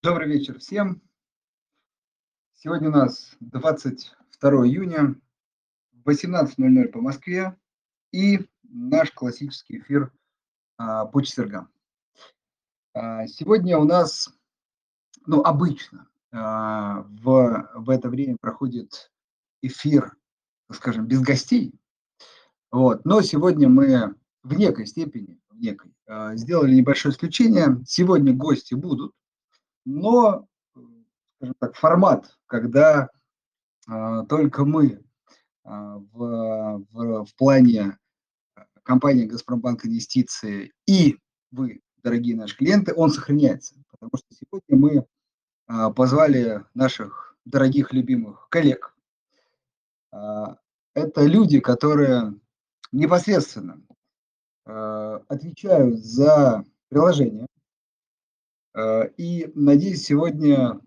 Добрый вечер всем. Сегодня у нас 22 июня, 18.00 по Москве и наш классический эфир а, по четвергам. А, сегодня у нас, ну, обычно а, в, в это время проходит эфир, скажем, без гостей. Вот. Но сегодня мы в некой степени, в некой, сделали небольшое исключение. Сегодня гости будут, но, скажем так, формат, когда а, только мы а, в, в, в плане компании «Газпромбанк Инвестиции» и вы, дорогие наши клиенты, он сохраняется. Потому что сегодня мы а, позвали наших дорогих, любимых коллег. А, это люди, которые непосредственно а, отвечают за приложение, Э, и, надеюсь, сегодня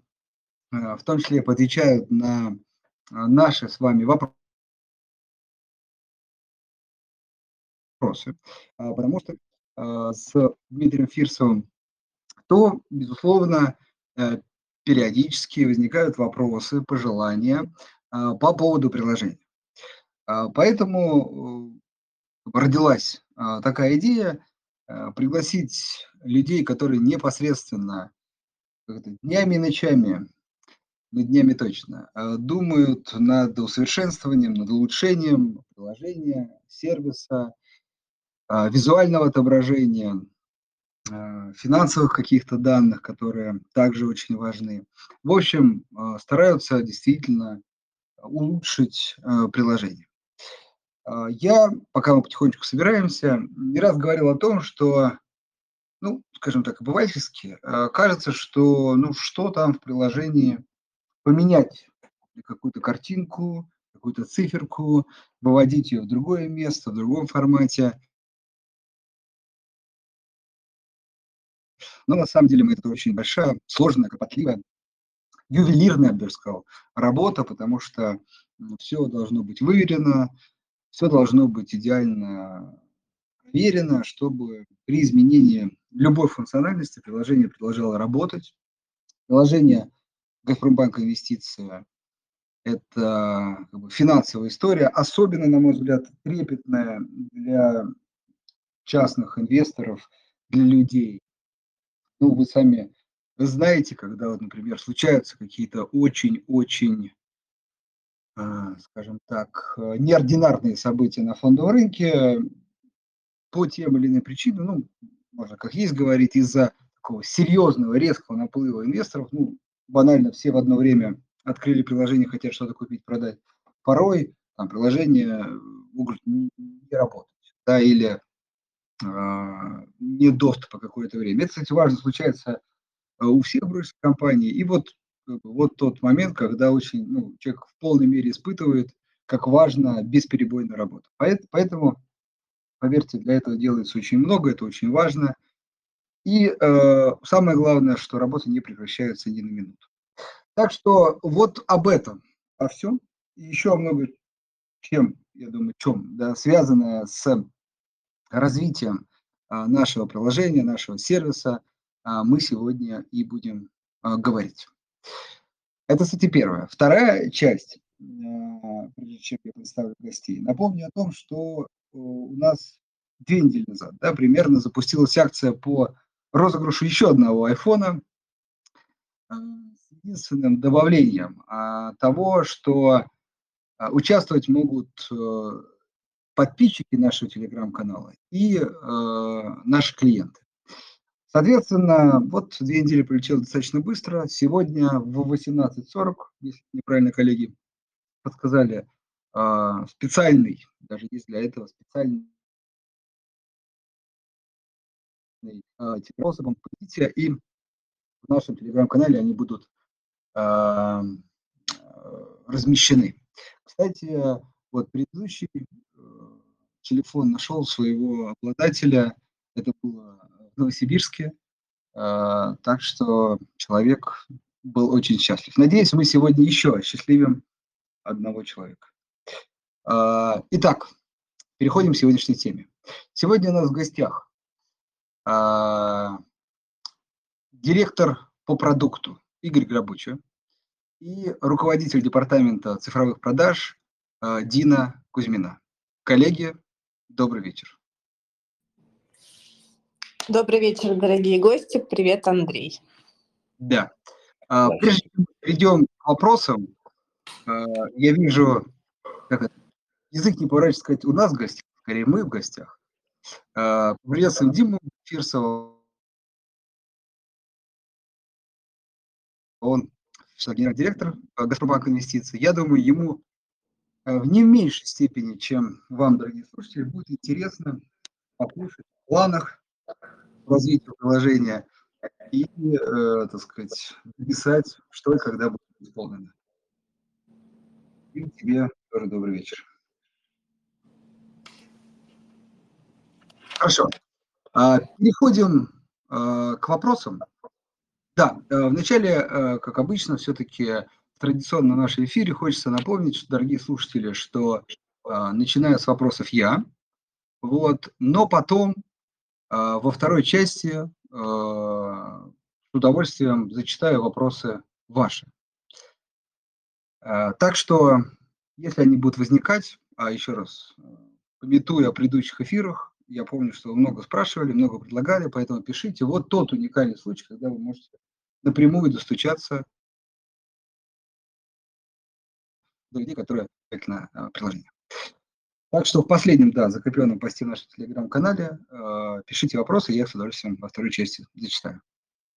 э, в том числе поотвечают на э, наши с вами вопросы. Потому что с Дмитрием Фирсовым, то, безусловно, периодически возникают вопросы, пожелания по поводу приложения. Поэтому родилась такая идея пригласить людей, которые непосредственно днями и ночами, ну, днями точно, а, думают над усовершенствованием, над улучшением приложения, сервиса, а, визуального отображения, финансовых каких-то данных, которые также очень важны. В общем, стараются действительно улучшить приложение. Я, пока мы потихонечку собираемся, не раз говорил о том, что ну, скажем так, обывательски, э, кажется, что ну что там в приложении поменять какую-то картинку, какую-то циферку, выводить ее в другое место, в другом формате. Но на самом деле это очень большая, сложная, кропотливая, ювелирная, я бы сказал, работа, потому что все должно быть выверено, все должно быть идеально проверено, чтобы при изменении любой функциональности приложение продолжало работать. Приложение Газпромбанк Инвестиция – это как бы, финансовая история, особенно, на мой взгляд, трепетная для частных инвесторов, для людей. Ну, вы сами знаете, когда, вот, например, случаются какие-то очень-очень, скажем так, неординарные события на фондовом рынке, по тем или иным причинам, ну, можно как есть говорить, из-за такого серьезного, резкого наплыва инвесторов, ну, банально все в одно время открыли приложение, хотят что-то купить, продать. Порой там приложение могут не, работать, да, или э, нет доступа какое-то время. Это, кстати, важно случается а, у всех брокерских компаний. И вот, вот тот момент, когда очень, ну, человек в полной мере испытывает, как важно бесперебойная работа. Поэтому Поверьте, для этого делается очень много, это очень важно. И э, самое главное, что работа не прекращается ни на минуту. Так что вот об этом, о всем, еще много чем, я думаю, чем, да, связанное с развитием а, нашего приложения, нашего сервиса, а, мы сегодня и будем а, говорить. Это, кстати, первое. Вторая часть, а, прежде чем я представлю гостей, напомню о том, что у нас две недели назад, да, примерно запустилась акция по розыгрышу еще одного айфона э, с единственным добавлением а, того, что а, участвовать могут э, подписчики нашего телеграм-канала и э, наши клиенты. Соответственно, вот две недели пролетело достаточно быстро. Сегодня в 18.40, если неправильно коллеги подсказали, специальный, даже есть для этого специальный способом поделите, и в нашем телеграм-канале они будут э, размещены. Кстати, вот предыдущий э, телефон нашел своего обладателя, это было Новосибирске, э, так что человек был очень счастлив. Надеюсь, мы сегодня еще осчастливим одного человека. Итак, переходим к сегодняшней теме. Сегодня у нас в гостях а, директор по продукту Игорь Грабучо и руководитель департамента цифровых продаж Дина Кузьмина. Коллеги, добрый вечер. Добрый вечер, дорогие гости. Привет, Андрей. Да. А, прежде чем перейдем к вопросам, а, я вижу, как это, язык не поворачивается сказать, у нас в гостях, скорее мы в гостях. А, приветствуем Диму Фирсова. Он генеральный директор Газпромбанка инвестиций. Я думаю, ему в не меньшей степени, чем вам, дорогие слушатели, будет интересно послушать о планах развития приложения и, э, так сказать, написать, что и когда будет исполнено. И тебе тоже добрый вечер. Хорошо. А, переходим а, к вопросам. Да, э, вначале, э, как обычно, все-таки традиционно в нашем эфире хочется напомнить, дорогие слушатели, что начиная с вопросов я, вот, но потом во второй части с удовольствием зачитаю вопросы ваши. Так что, если они будут возникать, а еще раз, пометуя о предыдущих эфирах, я помню, что вы много спрашивали, много предлагали, поэтому пишите. Вот тот уникальный случай, когда вы можете напрямую достучаться до людей, которые на приложение. Так что в последнем, да, закрепленном посте в нашем телеграм-канале э, пишите вопросы, я с удовольствием во второй части зачитаю.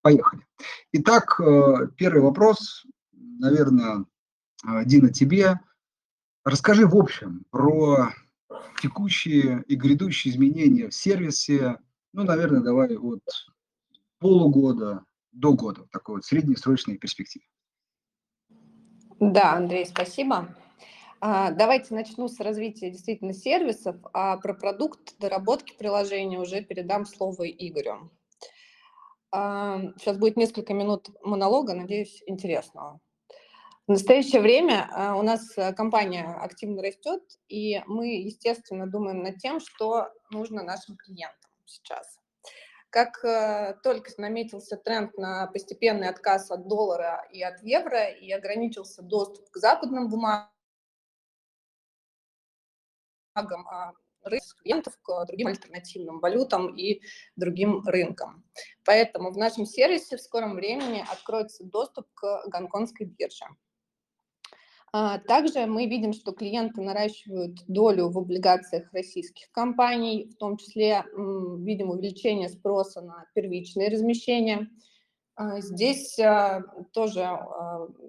Поехали. Итак, э, первый вопрос, наверное, э, Дина, тебе. Расскажи в общем про текущие и грядущие изменения в сервисе, ну, наверное, давай от полугода до года, такой вот среднесрочной перспективе. Да, Андрей, спасибо. А, давайте начну с развития действительно сервисов, а про продукт доработки приложения уже передам слово Игорю. Сейчас а, будет несколько минут монолога, надеюсь, интересного. В настоящее время а, у нас э, компания активно растет, и мы, естественно, думаем над тем, что нужно нашим клиентам сейчас. Как э, только наметился тренд на постепенный отказ от доллара и от евро, и ограничился доступ к западным бумагам, а, клиентов к другим альтернативным валютам и другим рынкам. Поэтому в нашем сервисе в скором времени откроется доступ к гонконгской бирже. А, также мы видим, что клиенты наращивают долю в облигациях российских компаний, в том числе видим увеличение спроса на первичные размещения. А, здесь а, тоже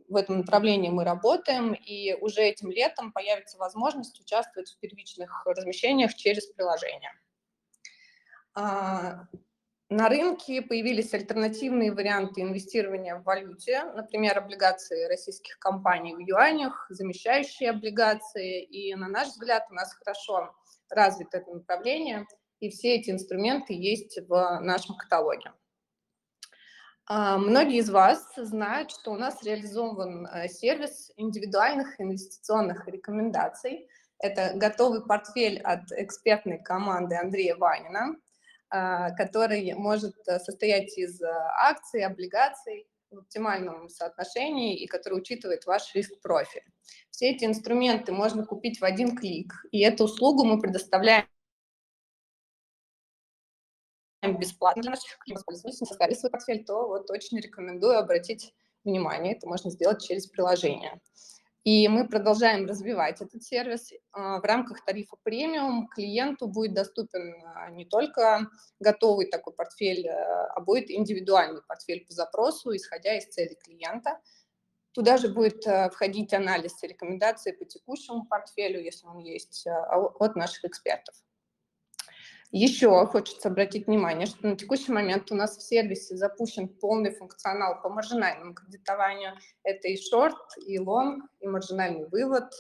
в этом направлении мы работаем, и уже этим летом появится возможность участвовать в первичных размещениях через приложение. На рынке появились альтернативные варианты инвестирования в валюте, например, облигации российских компаний в юанях, замещающие облигации. И, на наш взгляд, у нас хорошо развито это направление, и все эти инструменты есть в нашем каталоге. А, многие из вас знают, что у нас реализован э, сервис индивидуальных инвестиционных рекомендаций. Это готовый портфель от экспертной команды Андрея Ванина, а, который может э, состоять из э, акций, облигаций в оптимальном соотношении и который учитывает ваш риск-профиль. Все эти инструменты можно купить в один клик, и эту услугу мы предоставляем бесплатно для наших. Если не создали свой портфель, то вот очень рекомендую обратить внимание, это можно сделать через приложение. И мы продолжаем развивать этот сервис. А, в рамках тарифа премиум клиенту будет доступен а, не только готовый такой портфель, а, а будет индивидуальный портфель по запросу, исходя из цели клиента. Туда же будет входить анализ и рекомендации по текущему портфелю, если он есть, от наших экспертов. Еще хочется обратить внимание, что на текущий момент у нас в сервисе запущен полный функционал по маржинальному кредитованию. Это и шорт, и лонг, и маржинальный вывод.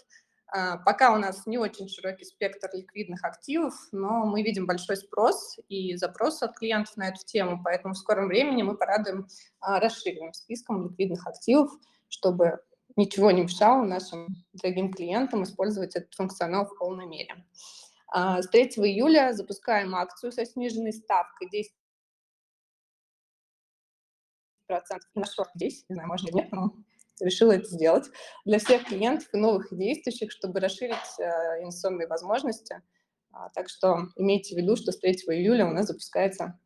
А, пока у нас не очень широкий спектр ликвидных активов, но мы видим большой спрос и запрос от клиентов на эту тему, поэтому в скором времени мы порадуем а, расширенным списком ликвидных активов, чтобы ничего не мешало нашим дорогим клиентам использовать этот функционал в полной мере. А, с 3 июля запускаем акцию со сниженной ставкой 10 на что здесь, не знаю, можно нет, но решила это сделать для всех клиентов и новых действующих, чтобы расширить э, инвестиционные возможности. А, так что имейте в виду, что с 3 июля у нас запускается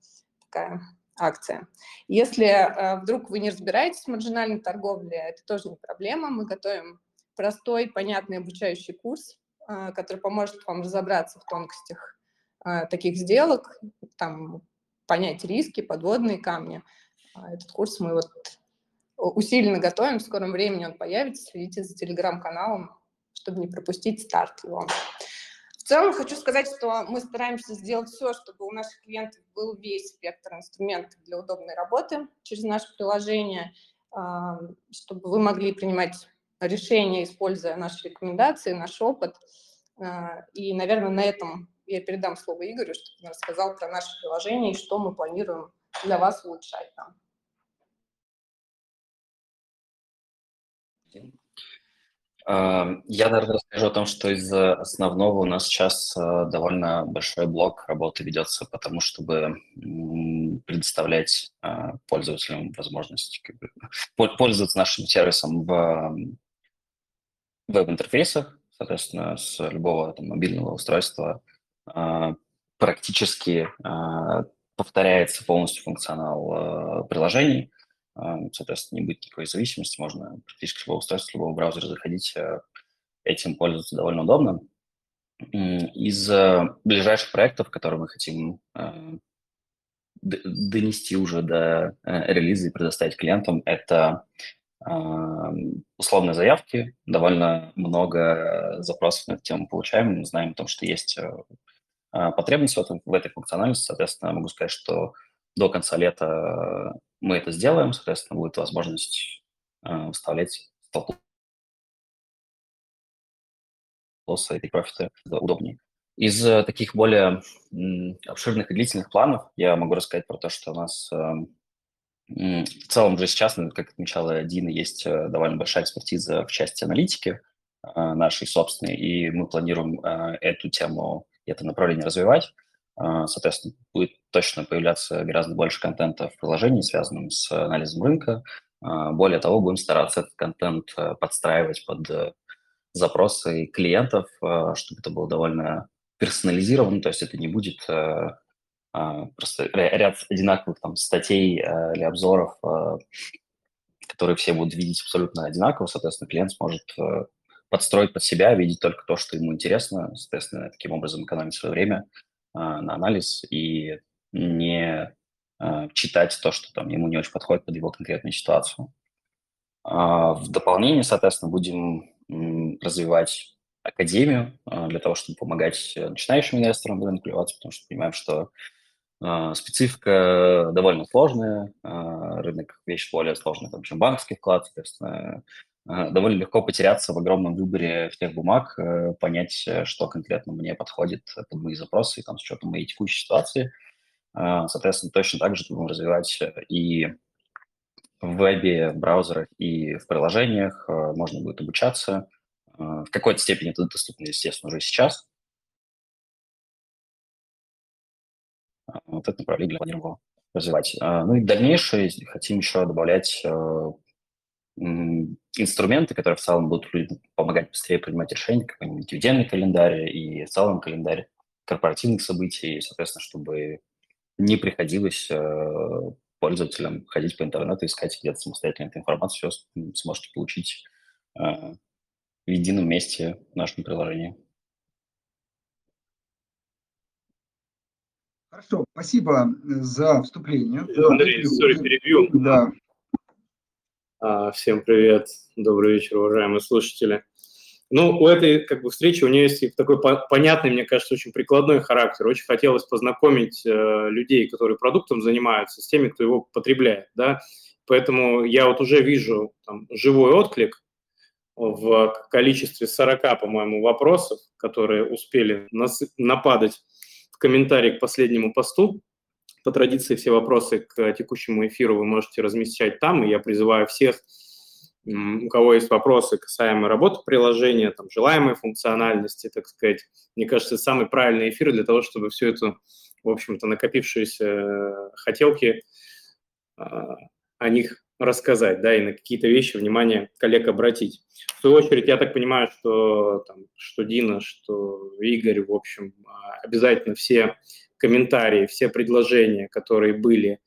такая акция. Если э, вдруг вы не разбираетесь в маржинальной торговле, это тоже не проблема. Мы готовим простой, понятный обучающий курс, который поможет вам разобраться в тонкостях э, таких сделок, там, понять риски, подводные камни. А этот курс мы вот усиленно готовим, в скором времени он появится, следите за телеграм-каналом, чтобы не пропустить старт его. В целом хочу сказать, что мы стараемся сделать все, чтобы у наших клиентов был весь спектр инструментов для удобной работы через наше приложение, а, чтобы вы могли принимать решения, используя наши рекомендации, наш опыт. А, и, наверное, на этом я передам слово Игорю, чтобы он рассказал про наше приложение и что мы планируем для вас улучшать там. Я, наверное, расскажу о том, что из основного у нас сейчас э, довольно большой блок работы ведется по тому, чтобы предоставлять пользователям возможность пользоваться нашим сервисом в веб-интерфейсах, соответственно, с любого там, мобильного устройства э, практически повторяется полностью функционал приложений, соответственно, не будет никакой зависимости, можно практически с любого устройства, с любого браузера заходить, э, этим пользоваться довольно удобно. Из э, ближайших проектов, которые мы хотим э, донести уже до релиза и предоставить клиентам, это условные заявки. Довольно много запросов на эту тему получаем. Мы знаем о том, что есть потребность в, этом, в этой функциональности. Соответственно, могу сказать, что до конца лета мы это сделаем, соответственно, будет возможность э, вставлять столб лосса и профиты удобнее. Из э, таких более обширных и длительных планов я могу рассказать про то, что у нас э, в целом же сейчас, ну, как отмечала Дина, есть э, довольно большая экспертиза в части аналитики э, нашей собственной, и мы планируем э, эту тему, это направление развивать. А, соответственно, будет точно появляться гораздо больше контента в приложении, связанном с анализом рынка. А, более того, будем стараться этот контент э, подстраивать под э, запросы клиентов, чтобы это было довольно персонализировано, то есть это не будет а, просто ряд одинаковых там статей или обзоров, которые все будут видеть абсолютно одинаково, соответственно, клиент сможет подстроить под себя, видеть только то, что ему интересно, соответственно, таким образом экономить свое время а, на анализ и не а, читать то, что там ему не очень подходит под его конкретную ситуацию. А, в дополнение, соответственно, будем развивать академию для того, чтобы помогать начинающим инвесторам в вливаться, потому что понимаем, что специфика довольно сложная, рынок вещь более сложная, чем банковский вклад, соответственно, Э, довольно легко потеряться в огромном выборе всех бумаг, э, понять, э, что конкретно мне подходит под мои запросы, там, с учетом моей текущей ситуации. Соответственно, точно так же будем развивать и в вебе, в браузерах и в приложениях. Можно будет обучаться. В какой-то степени это доступно, естественно, уже сейчас. Вот это направление планируем развивать. Ну и дальнейшее хотим еще добавлять инструменты, которые в целом будут людям помогать быстрее принимать решения, какой-нибудь дивидендный календарь и в целом календарь корпоративных событий, соответственно, чтобы не приходилось э, пользователям ходить по интернету, искать где-то самостоятельно эту информацию, все сможете получить э, в едином месте в нашем приложении. Хорошо, спасибо за вступление. Андрей, сори, перебью. Да. А, всем привет, добрый вечер, уважаемые слушатели. Ну, у этой как бы, встречи у нее есть такой понятный, мне кажется, очень прикладной характер. Очень хотелось познакомить э, людей, которые продуктом занимаются, с теми, кто его потребляет. Да? Поэтому я вот уже вижу там, живой отклик в количестве 40, по-моему, вопросов, которые успели нас, нападать в комментарии к последнему посту. По традиции все вопросы к текущему эфиру вы можете размещать там, и я призываю всех, у кого есть вопросы касаемо работы приложения, там, желаемой функциональности, так сказать. Мне кажется, это самый правильный эфир для того, чтобы всю эту, в общем-то, накопившиеся хотелки а, о них рассказать, да, и на какие-то вещи внимание коллег обратить. В свою очередь, я так понимаю, что, там, что Дина, что Игорь, в общем, а, обязательно все комментарии, все предложения, которые были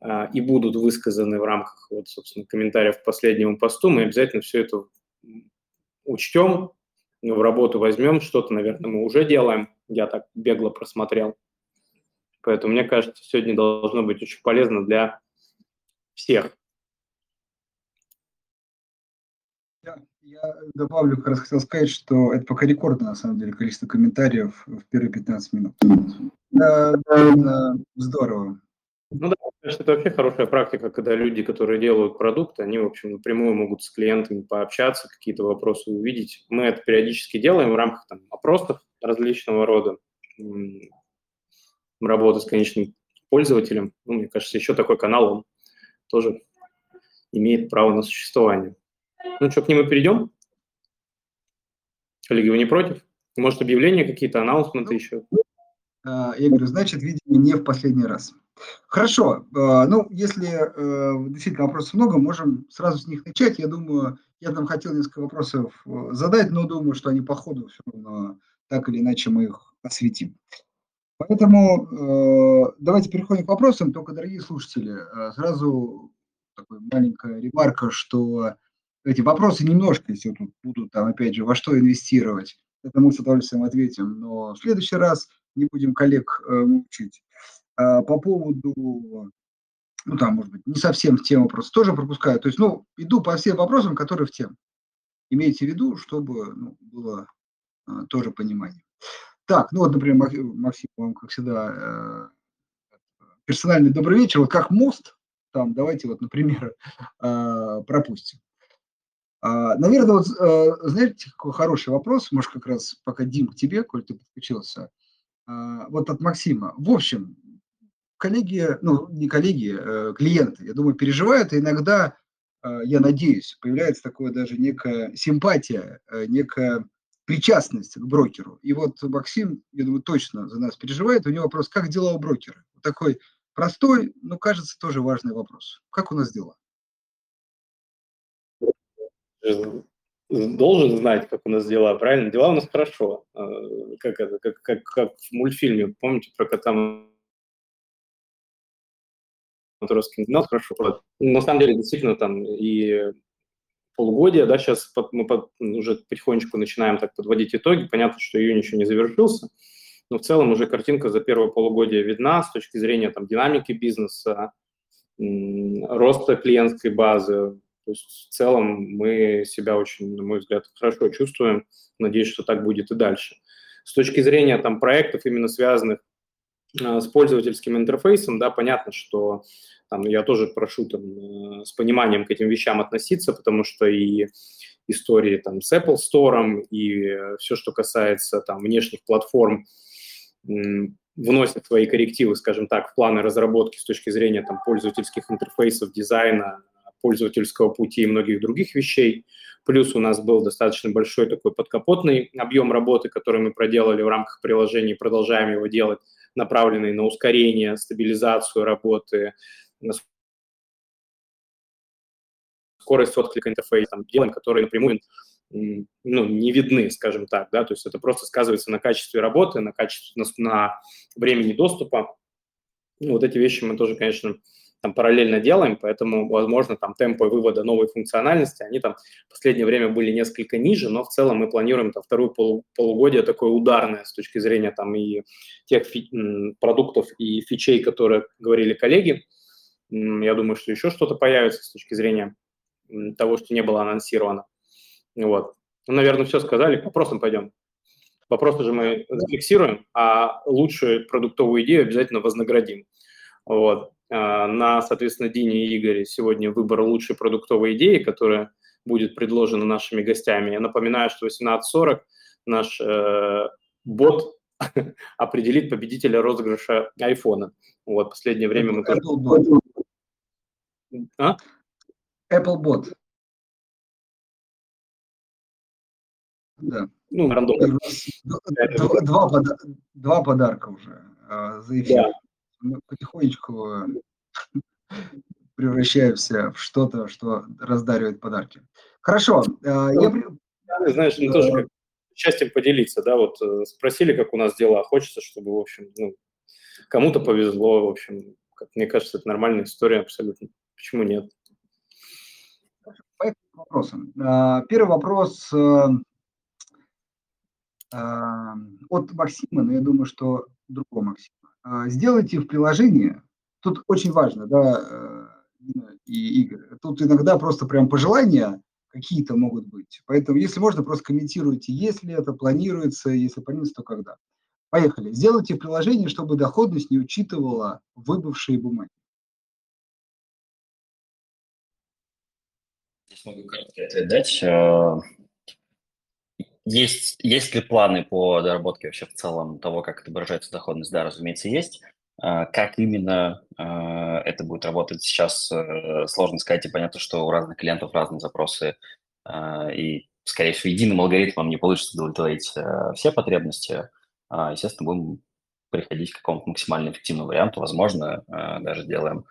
а, и будут высказаны в рамках, вот, собственно, комментариев к последнему посту, мы обязательно все это учтем, в работу возьмем, что-то, наверное, мы уже делаем, я так бегло просмотрел. Поэтому, мне кажется, сегодня должно быть очень полезно для всех. Я, добавлю, как раз хотел сказать, что это пока рекордное, на самом деле, количество комментариев в первые 15 минут. Да, да, здорово. Ну да, конечно, это вообще хорошая практика, когда люди, которые делают продукты, они, в общем, напрямую могут с клиентами пообщаться, какие-то вопросы увидеть. Мы это периодически делаем в рамках там, опросов различного рода, работы с конечным пользователем. Ну, мне кажется, еще такой канал, он тоже имеет право на существование. Ну что, к нему перейдем? Коллеги, вы не против? Может, объявления какие-то, анонсменты ну, еще? Я говорю, значит, видимо, не в последний раз. Хорошо. А, ну, если э, действительно вопросов много, можем сразу с них начать. Я думаю, я там хотел несколько вопросов э, задать, но думаю, что они по ходу все равно так или иначе мы их осветим. Поэтому э, давайте переходим к вопросам. Только, дорогие слушатели, сразу такая маленькая ремарка, что эти вопросы немножко, если тут будут там, опять же, во что инвестировать, это мы с удовольствием ответим, но в следующий раз не будем коллег э, мучить. А по поводу, ну там, может быть, не совсем в тему, просто тоже пропускаю. То есть, ну, иду по всем вопросам, которые в тему. Имейте в виду, чтобы ну, было а, тоже понимание. Так, ну вот, например, Максим, вам, как всегда, э, персональный добрый вечер. Вот как мост, там, давайте вот, например, э, пропустим. А, наверное, вот, э, знаете, какой хороший вопрос, может, как раз пока, Дим, к тебе, коль ты подключился, а, вот от Максима. В общем, коллеги, ну, не коллеги, э, клиенты, я думаю, переживают, и иногда, э, я надеюсь, появляется такое даже некая симпатия, некая причастность к брокеру. И вот Максим, я думаю, точно за нас переживает. У него вопрос, как дела у брокера? Такой простой, но, кажется, тоже важный вопрос. Как у нас дела? Должен знать, как у нас дела, правильно? Дела у нас хорошо. А, как это, как, как, как в мультфильме, помните, про кота Матроскин? Ну, хорошо. На самом деле, действительно, там и полугодие, да, сейчас под, мы под, уже потихонечку начинаем так подводить итоги. Понятно, что июнь еще не завершился, но в целом уже картинка за первое полугодие видна с точки зрения там, динамики бизнеса, роста клиентской базы, то есть в целом мы себя очень, на мой взгляд, хорошо чувствуем. Надеюсь, что так будет и дальше. С точки зрения там, проектов, именно связанных э, с пользовательским интерфейсом, да, понятно, что там, я тоже прошу там, э, с пониманием к этим вещам относиться, потому что и истории там, с Apple Store, и все, что касается там, внешних платформ, вносят свои коррективы, скажем так, в планы разработки с точки зрения там, пользовательских интерфейсов, дизайна, пользовательского пути и многих других вещей. Плюс у нас был достаточно большой такой подкапотный объем работы, который мы проделали в рамках приложения и продолжаем его делать, направленный на ускорение, стабилизацию работы, на скорость отклика интерфейса, там, делаем, которые напрямую ну, не видны, скажем так, да, то есть это просто сказывается на качестве работы, на качестве, на, на времени доступа. Ну, вот эти вещи мы тоже, конечно, там параллельно делаем, поэтому, возможно, там темпы вывода новой функциональности, они там в последнее время были несколько ниже, но в целом мы планируем там вторую полу, полугодие такое ударное с точки зрения там и тех продуктов и фичей, которые говорили коллеги. Я думаю, что еще что-то появится с точки зрения того, что не было анонсировано. Вот. Ну, наверное, все сказали. К вопросам пойдем. Вопросы же мы зафиксируем, а лучшую продуктовую идею обязательно вознаградим. Вот. А, на, соответственно, Дине и Игоре сегодня выбор лучшей продуктовой идеи, которая будет предложена нашими гостями. Я напоминаю, что 18.40 наш э, бот определит победителя розыгрыша айфона. Вот, последнее время мы... Apple Bot. А? Apple Bot. Да. Ну, рандомно. Два, два, два подарка уже э, за эфир. Да потихонечку превращаемся в что-то, что раздаривает подарки. Хорошо. Э, я... Знаешь, ну, тоже как счастьем поделиться, да, вот э, спросили, как у нас дела, хочется, чтобы, в общем, ну, кому-то повезло, в общем, как мне кажется, это нормальная история абсолютно. Почему нет? По вопросам. А, первый вопрос э, от Максима, но я думаю, что другого Максима. А, сделайте в приложении, тут очень важно, да, и Игорь, тут иногда просто прям пожелания какие-то могут быть. Поэтому, если можно, просто комментируйте, если это планируется, если планируется, то когда. Поехали. Сделайте приложение, чтобы доходность не учитывала выбывшие бумаги. Здесь могу короткий ответ дать. Э, есть, есть ли планы по доработке вообще в целом того, как отображается доходность? Да, разумеется, есть. Э, как именно э, это будет работать сейчас, сложно сказать. И понятно, что у разных клиентов разные запросы. И, скорее всего, единым алгоритмом не получится удовлетворить все потребности. А, естественно, будем приходить к какому-то максимально эффективному варианту. Возможно, э, даже делаем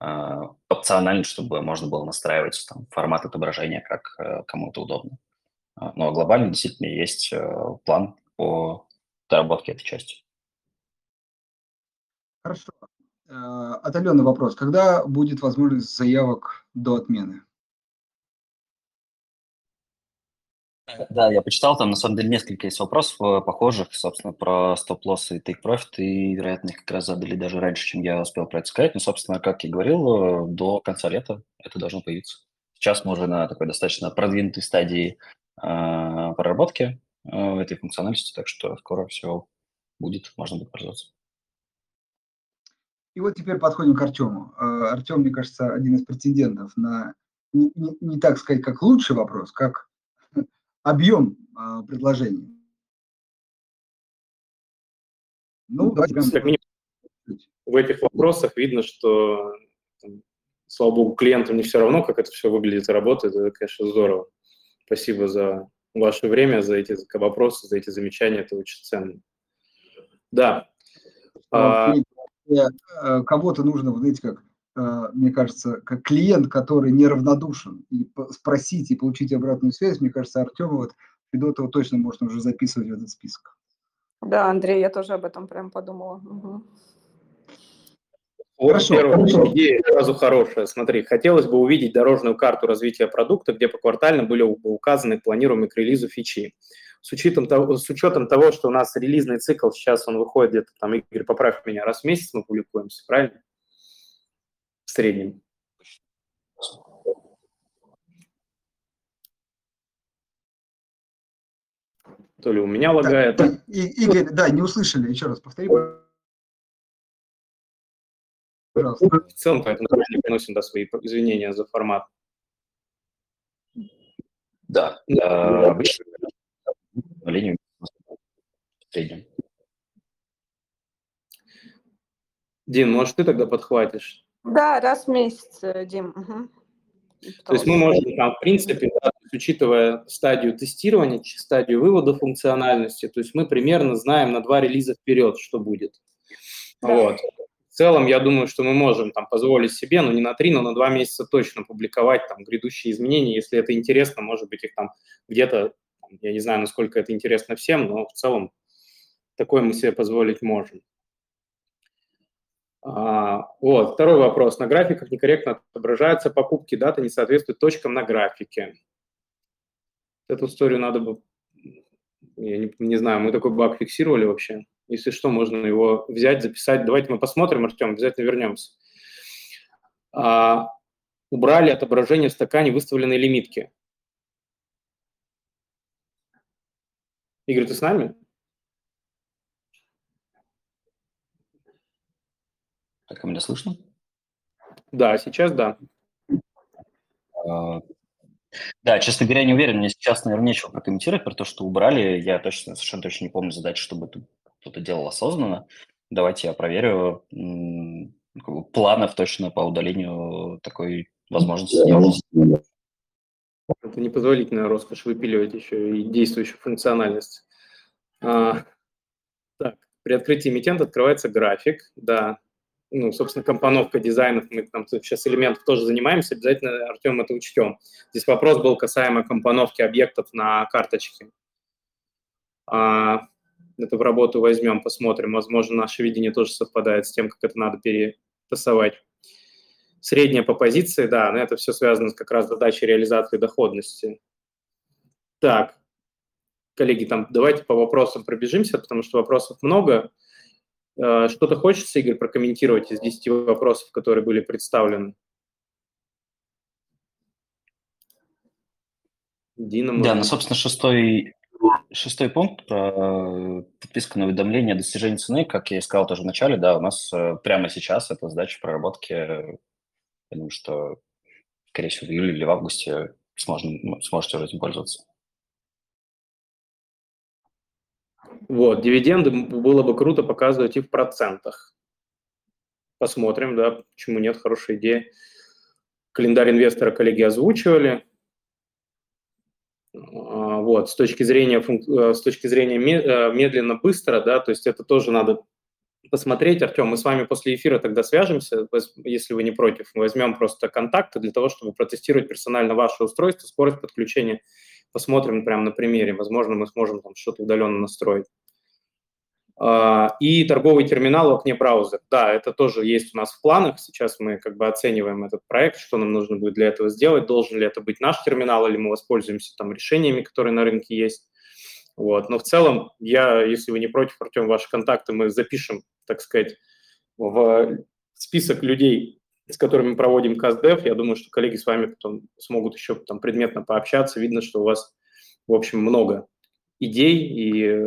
э, опционально, чтобы можно было настраивать там, формат отображения, как э, кому-то удобно. А, но глобально действительно есть план по доработке этой части. Хорошо. От Алены вопрос. Когда будет возможность заявок до отмены? Да, я почитал, там на самом деле несколько есть вопросов э, похожих, собственно, про стоп-лосс и take-profit, и, вероятно, их как раз задали даже раньше, чем я успел про это сказать. Но, собственно, как я говорил, э, до конца лета это должно появиться. Сейчас мы уже на такой достаточно продвинутой стадии э, проработки э, этой функциональности, так что скоро все будет, можно будет пользоваться. И вот теперь подходим к Артему. Э, Артем, мне кажется, один из претендентов на, не, не, не так сказать, как лучший вопрос, как объем а, предложений. Ну, давайте прям... В этих вопросах видно, что, там, слава богу, клиентам не все равно, как это все выглядит и работает. Это, конечно, здорово. Спасибо за ваше время, за эти вопросы, за эти замечания. Это очень ценно. Да. А... Э, кого-то нужно, знаете, как Э, мне кажется, как клиент, который неравнодушен, и спросить и получить обратную связь, мне кажется, Артема вот Федотова точно можно уже записывать в этот список. Да, Андрей, я тоже об этом прям подумала. Угу. Хорошо. Первая идея сразу хорошая. Смотри, хотелось бы увидеть дорожную карту развития продукта, где поквартально были указаны планируемые к релизу фичи. С учетом, того, с учетом того, что у нас релизный цикл, сейчас он выходит где-то, там, Игорь, поправь меня, раз в месяц мы публикуемся, правильно? в среднем. То ли у меня лагает. Да, Игорь, да, не услышали, еще раз повтори. Пожалуйста. В целом, поэтому мы приносим да, свои извинения за формат. Да, да обычно линию в среднем. Дин, может, ты тогда подхватишь? Да, раз в месяц, э, Дим. Угу. То есть мы можем там, в принципе, да, учитывая стадию тестирования, стадию вывода функциональности, то есть мы примерно знаем на два релиза вперед, что будет. Да. Вот. Целом, я думаю, что мы можем там позволить себе, ну не на три, но на два месяца точно публиковать там грядущие изменения, если это интересно, может быть, их там где-то, я не знаю, насколько это интересно всем, но в целом такое мы себе позволить можем. А, вот, второй вопрос. На графиках некорректно отображаются покупки, дата не соответствует точкам на графике. Эту историю надо бы, я не, не знаю, мы такой баг фиксировали вообще. Если что, можно его взять, записать. Давайте мы посмотрим, Артем, обязательно вернемся. А, убрали отображение в стакане выставленной лимитки. Игорь, ты с нами? Так, меня слышно? Да, сейчас да. А, да, честно говоря, не уверен. Мне сейчас, наверное, нечего прокомментировать про то, что убрали. Я точно, совершенно точно не помню задачи, чтобы это кто-то делал осознанно. Давайте я проверю. Планов точно по удалению такой возможности нет. Это непозволительная роскошь выпиливать еще и действующую функциональность. А, так, при открытии эмитента открывается график, да, ну, собственно, компоновка дизайнов, мы там сейчас элементов тоже занимаемся, обязательно, Артем, это учтем. Здесь вопрос был касаемо компоновки объектов на карточке. А, это в работу возьмем, посмотрим. Возможно, наше видение тоже совпадает с тем, как это надо перетасовать. Средняя по позиции, да, но это все связано с как раз задачей реализации доходности. Так, коллеги, там давайте по вопросам пробежимся, потому что вопросов много. Э, что-то хочется, Игорь, прокомментировать из 10 вопросов, которые были представлены? Дина. Да, ну, собственно, шестой, шестой пункт про подписку на уведомление о достижении цены, как я и сказал тоже в начале, да, у нас э, прямо сейчас это сдача проработки, я думаю, что, скорее всего, в июле или в августе сможем, сможете уже этим пользоваться. Вот, дивиденды было бы круто показывать и в процентах. Посмотрим, да, почему нет, хорошая идея. Календарь инвестора коллеги озвучивали. Вот, с точки зрения, э, с точки зрения э, медленно-быстро, да, то есть это тоже надо посмотреть. Артем, мы с вами после эфира тогда свяжемся, если вы не против. Возьмем просто контакты для того, чтобы протестировать персонально ваше устройство, скорость подключения посмотрим прямо на примере. Возможно, мы сможем там что-то удаленно настроить. А, и торговый терминал в окне браузер. Да, это тоже есть у нас в планах. Сейчас мы как бы оцениваем этот проект, что нам нужно будет для этого сделать. Должен ли это быть наш терминал, или мы воспользуемся там решениями, которые на рынке есть. Вот. Но в целом, я, если вы не против, Артем, ваши контакты мы запишем, так сказать, в список людей, с которыми проводим КАСДЕВ. Я думаю, что коллеги с вами потом смогут еще там предметно пообщаться. Видно, что у вас, в общем, много идей, и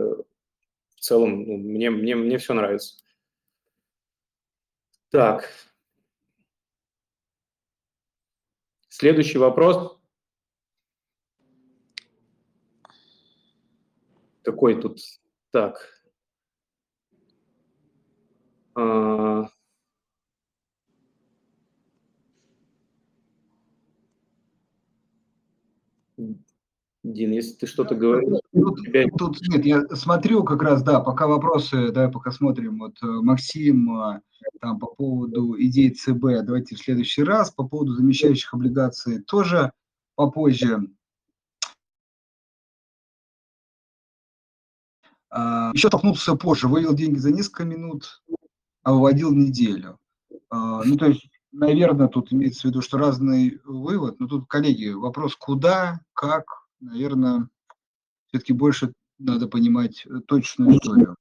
целом ну, мне, мне, мне все нравится. Так. Следующий вопрос. Какой тут? Так. А, Дин, если ты что-то говоришь... Тут, тебя... тут нет, я смотрю как раз, да, пока вопросы, да, пока смотрим. Вот э, Максим э, там по поводу идей ЦБ, давайте в следующий раз. По поводу замещающих облигаций тоже попозже. А, Еще столкнулся позже, вывел деньги за несколько минут, а выводил неделю. А, ну, то есть наверное, тут имеется в виду, что разный вывод. Но тут, коллеги, вопрос куда, как, наверное, все-таки больше надо понимать э, точную историю.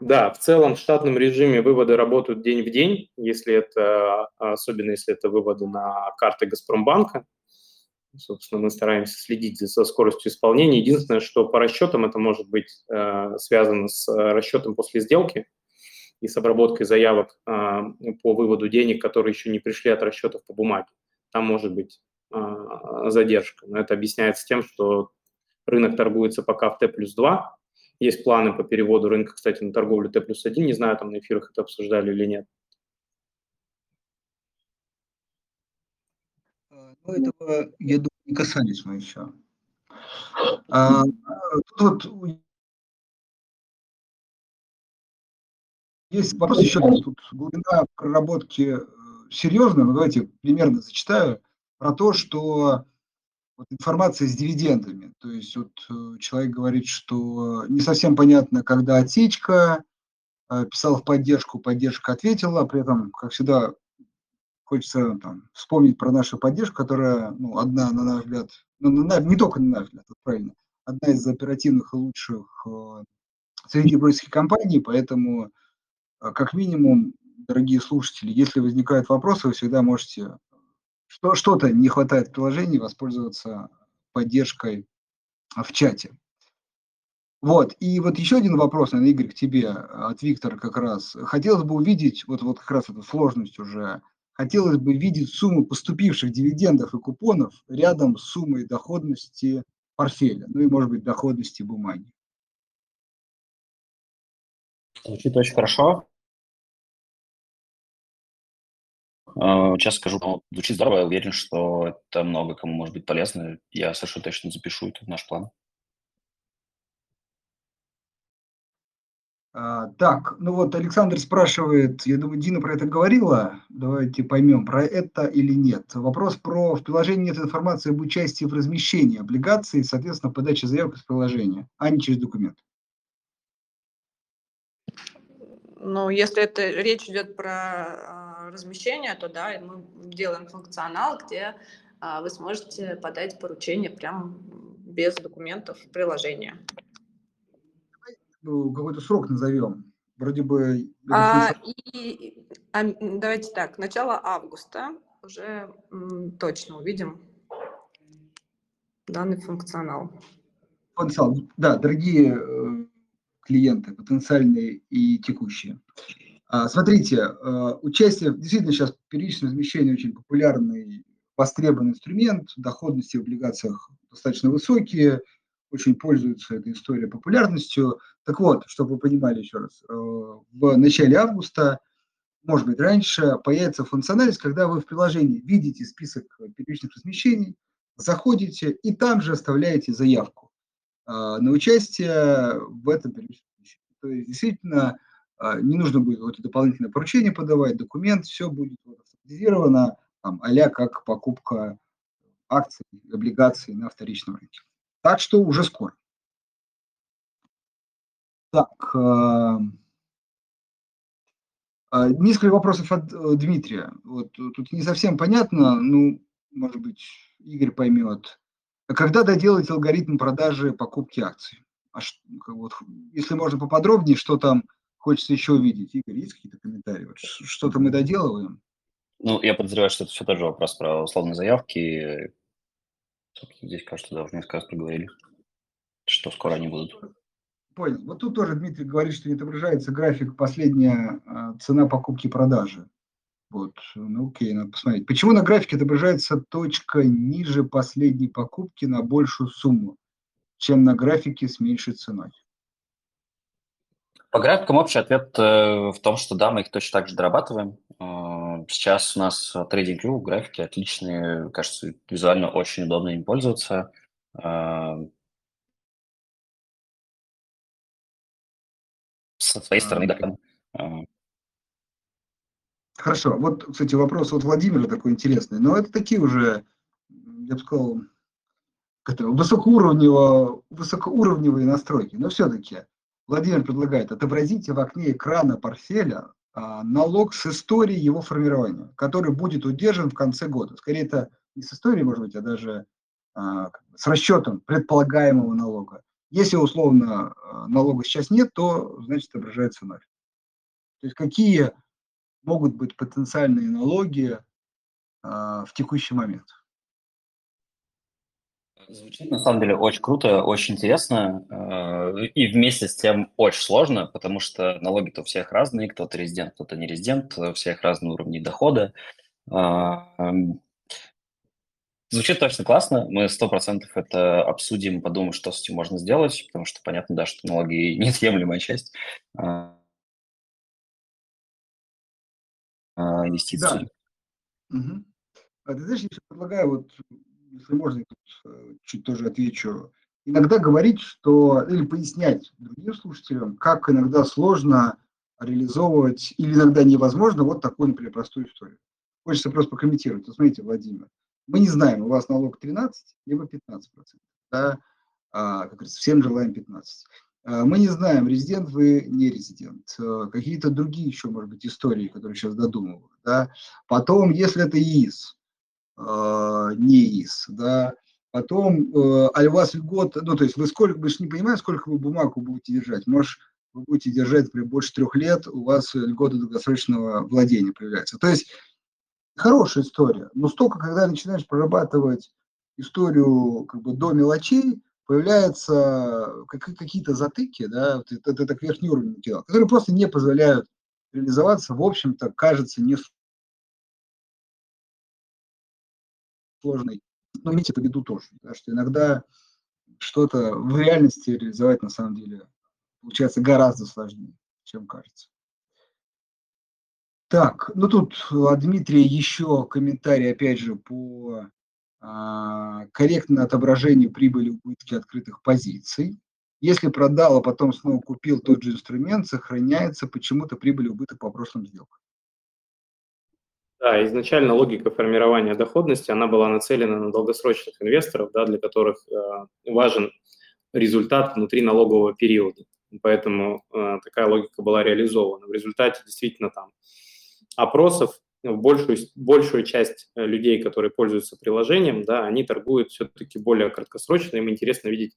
Да, в целом в штатном режиме выводы работают день в день, если это, особенно если это выводы на карты Газпромбанка. Собственно, мы стараемся следить за скоростью исполнения. Единственное, что по расчетам это может быть э, связано с расчетом после сделки и с обработкой заявок э, по выводу денег, которые еще не пришли от расчетов по бумаге. Там может быть а, задержка. Но это объясняется тем, что рынок торгуется пока в Т плюс 2. Есть планы по переводу рынка, кстати, на торговлю Т плюс 1. Не знаю, там на эфирах это обсуждали или нет. А, ну, этого, я думаю, не касались мы еще. А, тут вот есть вопрос еще, тут глубина проработки э, серьезная, но давайте примерно зачитаю про то, что вот информация с дивидендами. То есть вот э, человек говорит, что не совсем понятно, когда отсечка, э, писал в поддержку, поддержка ответила, при этом, как всегда, хочется там, вспомнить про нашу поддержку, которая, ну, одна, на наш взгляд, ну, на, не только на наш взгляд, это правильно, одна из оперативных и лучших э, среди брокерских компаний, поэтому, как минимум, дорогие слушатели, если возникают вопросы, вы всегда можете что, что-то не хватает в приложении, воспользоваться поддержкой в чате. Вот, и вот еще один вопрос, наверное, Игорь, к тебе от Виктора как раз. Хотелось бы увидеть, вот, вот как раз эту сложность уже, хотелось бы видеть сумму поступивших дивидендов и купонов рядом с суммой доходности портфеля, ну и, может быть, доходности бумаги. Звучит очень хорошо. Сейчас скажу, ну, звучит здорово, я уверен, что это много кому может быть полезно. Я совершенно точно запишу это в наш план. А, так, ну вот Александр спрашивает, я думаю, Дина про это говорила, давайте поймем, про это или нет. Вопрос про в приложении нет информации об участии в размещении облигаций, соответственно, подача заявок из приложения, а не через документ. Ну, если это речь идет про э, размещение, то да, мы делаем функционал, где э, вы сможете подать поручение прямо без документов в приложение. Ну, какой-то срок назовем. Вроде бы... А, и, а, давайте так, начало августа уже м, точно увидим данный функционал. Функционал, да, дорогие э, клиенты, потенциальные и текущие. А, смотрите, э, участие, действительно сейчас первичное размещение очень популярный, востребованный инструмент, доходности в облигациях достаточно высокие, очень пользуется эта история популярностью. Так вот, чтобы вы понимали еще раз, э, в начале августа, может быть раньше, появится функциональность, когда вы в приложении видите список первичных размещений, заходите и там же оставляете заявку э, на участие в этом первичном размещении. То есть действительно не нужно будет какое-то дополнительное поручение подавать, документ, все будет автоматизировано, там, а как покупка акций, облигаций на вторичном рынке. Так что уже скоро. Так, э, э, несколько вопросов от э, Дмитрия. Вот тут не совсем понятно, ну, может быть, Игорь поймет. Когда доделать алгоритм продажи покупки акций? А что, вот, если можно поподробнее, что там хочется еще увидеть? Игорь, есть какие-то комментарии? Вот, что-то мы доделываем? Ну, я подозреваю, что это все тоже вопрос про условные заявки. Здесь, кажется, даже несколько раз проговорили, что скоро они будут. Понял. Вот тут тоже Дмитрий говорит, что не отображается график последняя а, цена покупки и продажи. Вот, ну окей, надо посмотреть. Почему на графике отображается точка ниже последней покупки на большую сумму, чем на графике с меньшей ценой? По графикам общий ответ э, в том, что да, мы их точно так же дорабатываем. Э, сейчас у нас трейдинг view графики отличные, кажется, визуально очень удобно им пользоваться. Э, со своей стороны, да. Хорошо. Вот, кстати, вопрос от Владимира такой интересный. Но это такие уже, я бы сказал, высокоуровневые, высокоуровневые настройки. Но все-таки Владимир предлагает, отобразите в окне экрана портфеля а, налог с историей его формирования, который будет удержан в конце года. Скорее, это не с историей, может быть, а даже а, с расчетом предполагаемого налога. Если условно а, налога сейчас нет, то значит отображается ноль. То есть какие могут быть потенциальные налоги в текущий момент? Звучит на самом деле очень круто, очень интересно э, и вместе с тем очень сложно, потому что налоги-то у всех разные, кто-то резидент, кто-то не резидент, у всех разные уровни дохода. А, эм, звучит точно классно, мы сто процентов это обсудим, подумаем, что с этим можно сделать, потому что понятно, да, что налоги неотъемлемая часть а, а, инвестиций. Да. Угу. А ты знаешь, я предлагаю вот если можно, тут э, чуть тоже отвечу, иногда говорить, что, или пояснять другим слушателям, как иногда сложно реализовывать, или иногда невозможно вот такую, например, простую историю. Хочется просто прокомментировать. Вот смотрите, Владимир, мы не знаем, у вас налог 13, либо 15 процентов. Да? А, как говорится, всем желаем 15. А, мы не знаем, резидент вы, не резидент. А, какие-то другие еще, может быть, истории, которые сейчас додумывают. Да? Потом, если это ИИС, э, НИИС, да, потом, э, а у вас льгот, ну, то есть вы сколько, вы же не понимаете, сколько вы бумагу будете держать, может, вы будете держать, например, больше трех лет, у вас льгота долгосрочного владения появляется. То есть хорошая история, но столько, когда начинаешь прорабатывать историю как бы до мелочей, появляются какие-то затыки, да, это, это так верхний уровень материала, которые просто не позволяют реализоваться, в общем-то, кажется, не сложный. Но имейте в виду тоже, да, что иногда что-то в реальности реализовать на самом деле получается гораздо сложнее, чем кажется. Так, ну тут от Дмитрия еще комментарий, опять же, по а, корректному отображению прибыли убытки открытых позиций. Если продал, а потом снова купил тот же инструмент, сохраняется почему-то прибыль убыток по прошлым сделкам. Да, изначально логика формирования доходности, она была нацелена на долгосрочных инвесторов, да, для которых э, важен результат внутри налогового периода. Поэтому э, такая логика была реализована. В результате действительно там опросов большую, большую часть э, людей, которые пользуются приложением, да, они торгуют все-таки более краткосрочно, им интересно видеть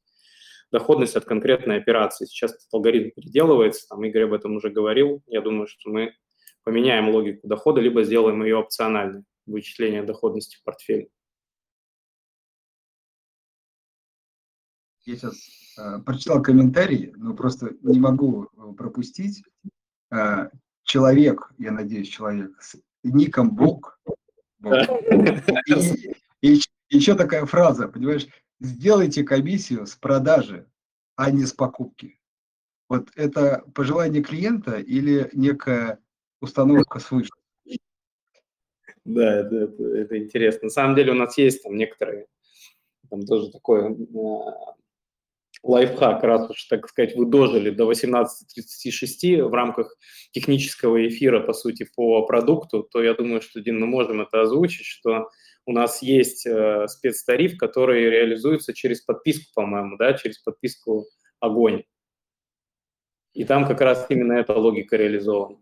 доходность от конкретной операции. Сейчас этот алгоритм переделывается, там Игорь об этом уже говорил. Я думаю, что мы поменяем логику дохода, либо сделаем ее опциональной, вычисление доходности в портфеле. Я сейчас э, прочитал комментарий, но просто не могу э, пропустить. Э, человек, я надеюсь, человек с ником Бог. И, и еще такая фраза, понимаешь, сделайте комиссию с продажи, а не с покупки. Вот это пожелание клиента или некая установка свыше? Да, это, это, это интересно. На самом деле у нас есть там некоторые, там тоже такое э, лайфхак, раз уж, так сказать, вы дожили до 18.36 в рамках технического эфира, по сути, по продукту, то я думаю, что, Дин, мы можем это озвучить, что у нас есть э, спецтариф, который реализуется через подписку, по-моему, да, через подписку «Огонь». И там как раз именно эта логика реализована.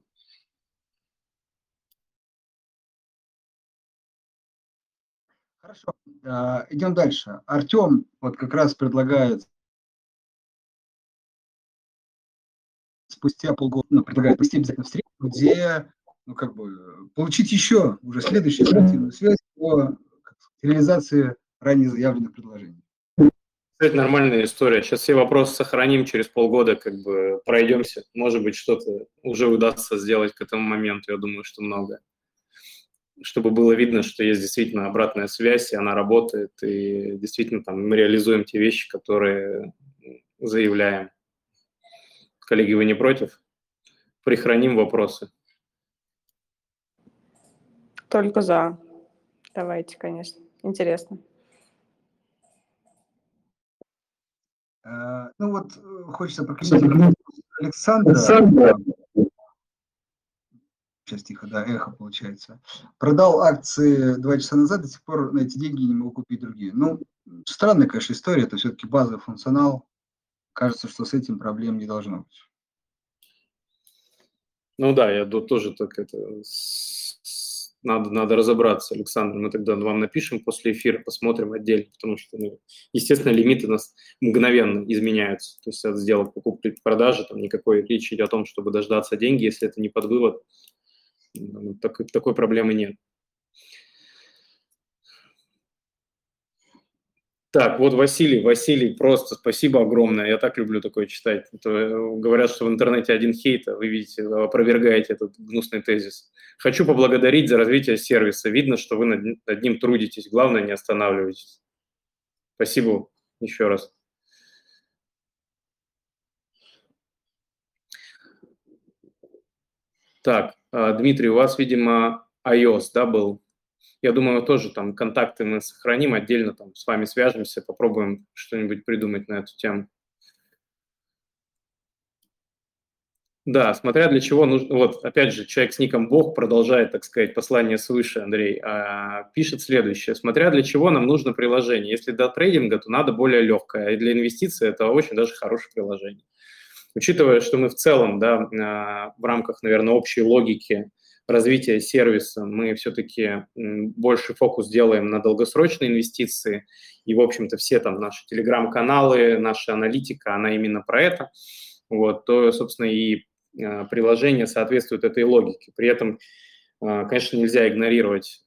Идем дальше. Артем вот как раз предлагает спустя полгода, ну, предлагает провести обязательно встречу, где ну, как бы, получить еще уже следующую оперативную связь по реализации ранее заявленных предложений. Это нормальная история. Сейчас все вопросы сохраним, через полгода как бы пройдемся. Может быть, что-то уже удастся сделать к этому моменту. Я думаю, что много. Чтобы было видно, что есть действительно обратная связь, и она работает, и действительно там мы реализуем те вещи, которые заявляем. Коллеги, вы не против? Прихраним вопросы. Только за. Давайте, конечно. Интересно. А, ну вот э, хочется прокомментировать Александра. Александра. Сейчас тихо, да, эхо получается. Продал акции два часа назад, до сих пор на эти деньги не могу купить другие. Ну, странная, конечно, история, это все-таки базовый функционал. Кажется, что с этим проблем не должно быть. Ну да, я тоже так это надо, надо разобраться, Александр. Мы тогда вам напишем после эфира, посмотрим отдельно, потому что, ну, естественно, лимиты у нас мгновенно изменяются. То есть от сделок покупки продажи там никакой речи идет о том, чтобы дождаться деньги, если это не под вывод. Ну, так, такой проблемы нет. Так, вот Василий, Василий, просто спасибо огромное. Я так люблю такое читать. Это, э, говорят, что в интернете один хейт, а вы видите, опровергаете этот гнусный тезис. Хочу поблагодарить за развитие сервиса. Видно, что вы над, над ним трудитесь. Главное, не останавливайтесь. Спасибо еще раз. Так, а, Дмитрий, у вас, видимо, iOS, да, был? Я думаю, тоже там контакты мы сохраним, отдельно там с вами свяжемся, попробуем что-нибудь придумать на эту тему. Да, смотря для чего нужно... Вот, опять же, человек с ником Бог продолжает, так сказать, послание свыше, Андрей, а, пишет следующее. Смотря для чего нам нужно приложение. Если для трейдинга, то надо более легкое, а для инвестиций это очень даже хорошее приложение. Учитывая, что мы в целом, да, а, в рамках, наверное, общей логики развития сервиса мы все-таки больше фокус делаем на долгосрочные инвестиции. И, в общем-то, все там наши телеграм-каналы, наша аналитика, она именно про это. Вот, то, собственно, и э, приложение соответствует этой логике. При этом, э, конечно, нельзя игнорировать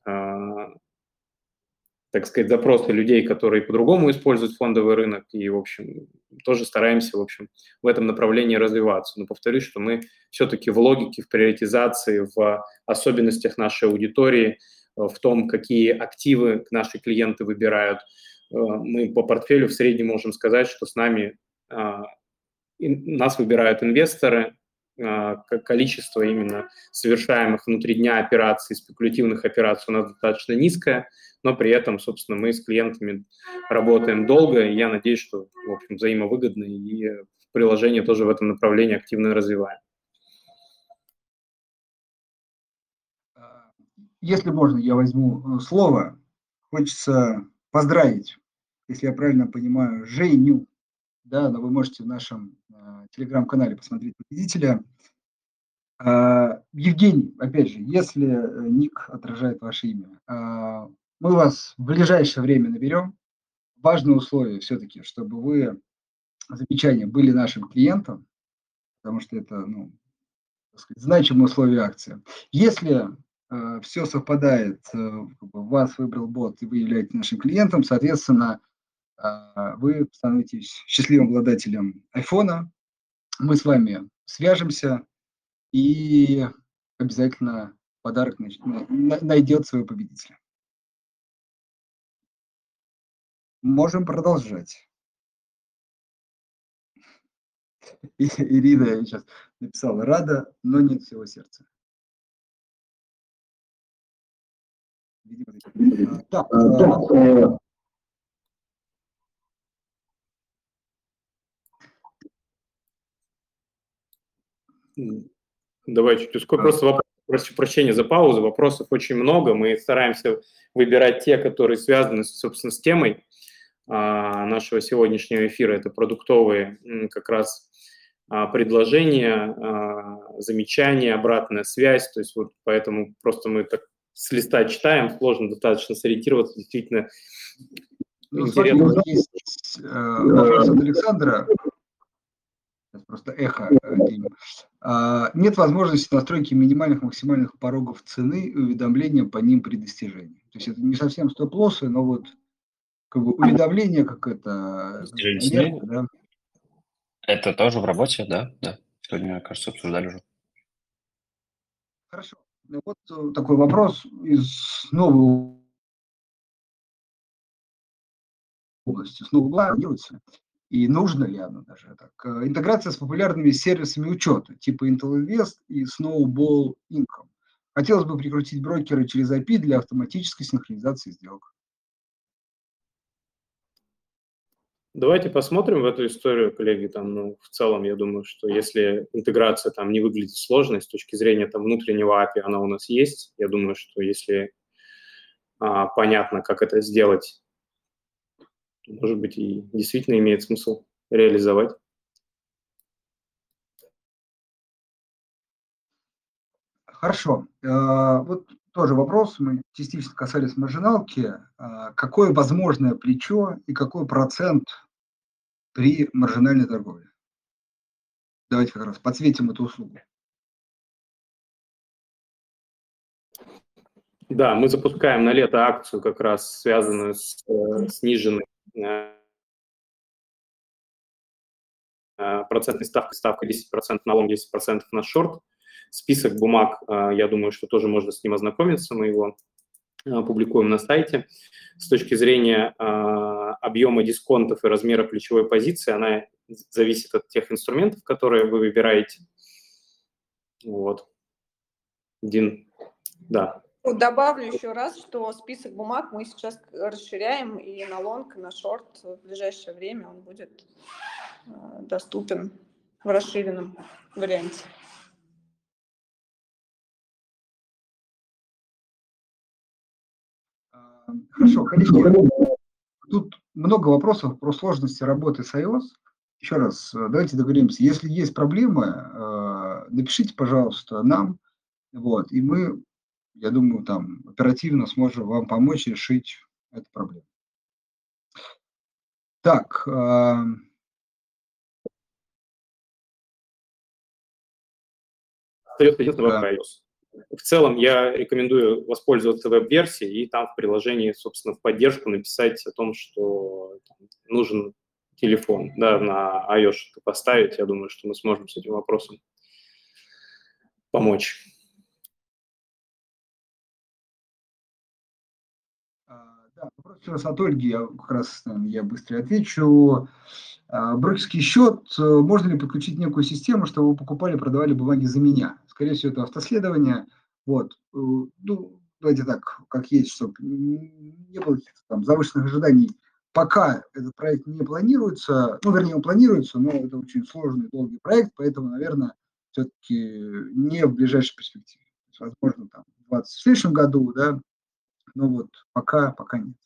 так сказать, запросы людей, которые по-другому используют фондовый рынок, и, в общем, тоже стараемся, в общем, в этом направлении развиваться. Но повторюсь, что мы все-таки в логике, в приоритизации, в особенностях нашей аудитории, в том, какие активы наши клиенты выбирают. Э, мы по портфелю в среднем можем сказать, что с нами а, нас выбирают инвесторы, количество именно совершаемых внутри дня операций, спекулятивных операций у нас достаточно низкое, но при этом, собственно, мы с клиентами работаем долго, и я надеюсь, что, в общем, взаимовыгодно, и приложение тоже в этом направлении активно развиваем. Если можно, я возьму э, слово. Хочется поздравить, если я правильно понимаю, Женю. Да, но вы можете в нашем э, телеграм-канале посмотреть победителя. Э, Евгений, опять же, если э, ник отражает ваше имя, э, мы вас в ближайшее время наберем. Важное условие все-таки, чтобы вы, замечания, были нашим клиентом, потому что это, ну, сказать, значимые условия акции. Если Э, все совпадает, э, вас выбрал бот, и вы являетесь нашим клиентом, соответственно, вы становитесь счастливым обладателем айфона. Мы с вами свяжемся, и обязательно подарок найдет своего победителя. Можем продолжать. Ирина сейчас написала, рада, но нет всего сердца. видимо, да, да. Давай чуть ускорь. Просто вопрос, прошу прощения за паузу. Вопросов очень много. Мы стараемся выбирать те, которые связаны, собственно, с темой а, нашего сегодняшнего эфира. Это продуктовые как раз а, предложения, а, замечания, обратная связь. То есть вот поэтому просто мы так с листа читаем, сложно достаточно сориентироваться, действительно. Ну, смотри, есть э, вопрос от Александра, просто эхо. Э, а, нет возможности настройки минимальных максимальных порогов цены и уведомления по ним при достижении. То есть это не совсем стоп-лоссы, но вот как бы уведомление как это... Алерта, да? Это тоже в работе, да? Да. Сегодня, кажется, обсуждали уже. Хорошо. Ну, вот э, такой вопрос из новой области, с нового угла делается. И нужно ли оно даже так? Э, интеграция с популярными сервисами учета, типа Intel Invest и Snowball Income. Хотелось бы прикрутить брокеры через API для автоматической синхронизации сделок. Давайте посмотрим в эту историю, коллеги. Там, ну, в целом, я думаю, что если интеграция там не выглядит сложной с точки зрения там внутреннего API, она у нас есть. Я думаю, что если а, понятно, как это сделать, может быть, и действительно имеет смысл реализовать. Хорошо. Э, вот тоже вопрос, мы частично касались маржиналки. А, какое возможное плечо и какой процент при маржинальной торговле? Давайте как раз подсветим эту услугу. Да, мы запускаем на лето акцию, как раз связанную с э, сниженной э, э процентной ставкой, ставка 10% на лонг, 10% на шорт. Список бумаг, а, я думаю, что тоже можно с ним ознакомиться, мы его публикуем на сайте. С точки зрения объема дисконтов и размера плечевой позиции, она зависит от тех инструментов, которые вы выбираете. Вот. Дин, да. Ну, добавлю еще раз, что список бумаг мы сейчас расширяем и на лонг, и на шорт в ближайшее время он будет доступен в расширенном варианте. Хорошо, коллеги, тут много вопросов про сложности работы с iOS. Еще раз, э, давайте договоримся, если есть проблемы, э, напишите, пожалуйста, нам, вот, и мы, я думаю, там оперативно сможем вам помочь решить эту проблему. Так. Остается единственное iOS. В целом я рекомендую воспользоваться веб-версией и там в приложении, собственно, в поддержку написать о том, что нужен телефон, да, на iOS поставить. Я думаю, что мы сможем с этим вопросом помочь. Вопрос сейчас от Ольги, я как раз я быстро отвечу. А, брокерский счет, э, можно ли подключить некую систему, чтобы вы покупали, продавали бумаги за меня? Скорее всего, это автоследование. Вот. Э, ну, давайте так, как есть, чтобы не было там завышенных ожиданий. Пока этот проект не планируется, ну, вернее, он планируется, но это очень сложный, долгий проект, поэтому, наверное, все-таки не в ближайшей перспективе. Возможно, там, в 20 следующем году, да, но вот пока, пока нет.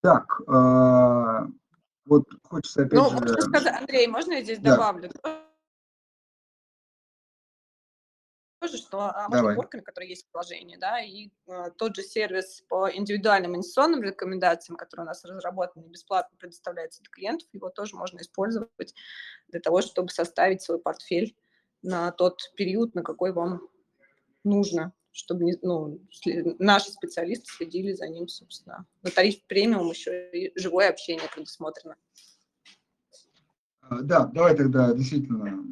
Так, э, вот хочется опять ну, же... можно сказать, Андрей, можно я здесь да. добавлю? тоже, что а, Давай. который есть в приложении, да, и э, тот же сервис по индивидуальным инвестиционным рекомендациям, который у нас разработан и бесплатно предоставляется для клиентов, его тоже можно использовать для того, чтобы составить свой портфель на тот период, на какой вам нужно, чтобы ну, наши специалисты следили за ним, собственно. На тариф премиум еще и живое общение предусмотрено. Да, давай тогда действительно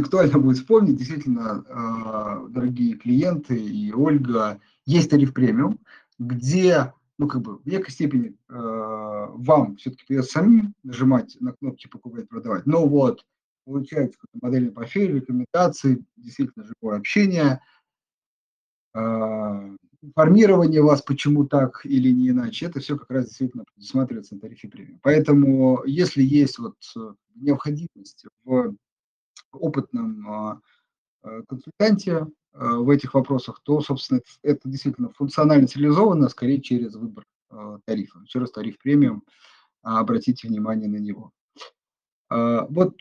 актуально будет вспомнить, действительно, э, дорогие клиенты и Ольга, есть тариф премиум, где, ну, как бы, в некой степени э, вам все-таки придется самим нажимать на кнопки покупать, продавать, но вот получается модельный профиль, рекомендации, действительно живое общение, э, информирование вас, почему так или не иначе, это все как раз действительно предусматривается на тарифе премиум. Поэтому, если есть вот необходимость в опытном а, э, консультанте а, в этих вопросах, то, собственно, это действительно функционально реализовано скорее через выбор а, тарифа. Через тариф премиум, обратите внимание на него. Вот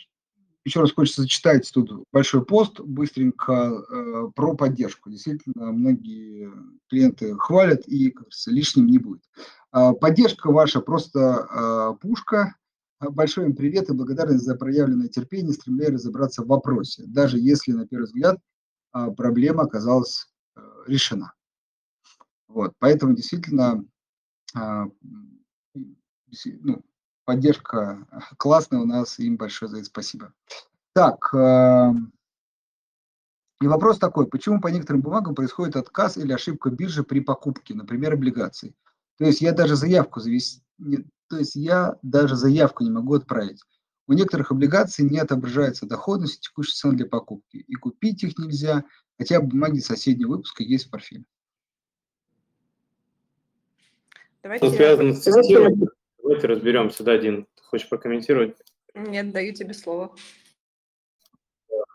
еще раз хочется зачитать тут большой пост быстренько про поддержку. Действительно, многие клиенты хвалят и, как лишним не будет. Поддержка ваша просто пушка, Большой им привет и благодарность за проявленное терпение, стремление разобраться в вопросе, даже если, на первый взгляд, а, проблема оказалась э, решена. Вот, поэтому действительно а, ну, поддержка классная у нас, им большое за это спасибо. Так, а, и вопрос такой, почему по некоторым бумагам происходит отказ или ошибка биржи при покупке, например, облигаций? То есть я даже заявку завести, то есть я даже заявку не могу отправить. У некоторых облигаций не отображается доходность текущей цены для покупки, и купить их нельзя, хотя бумаги соседнего выпуска есть в портфеле. Давайте, Что связано с системой, давайте разберемся. Да, Дин, ты хочешь прокомментировать? Нет, даю тебе слово.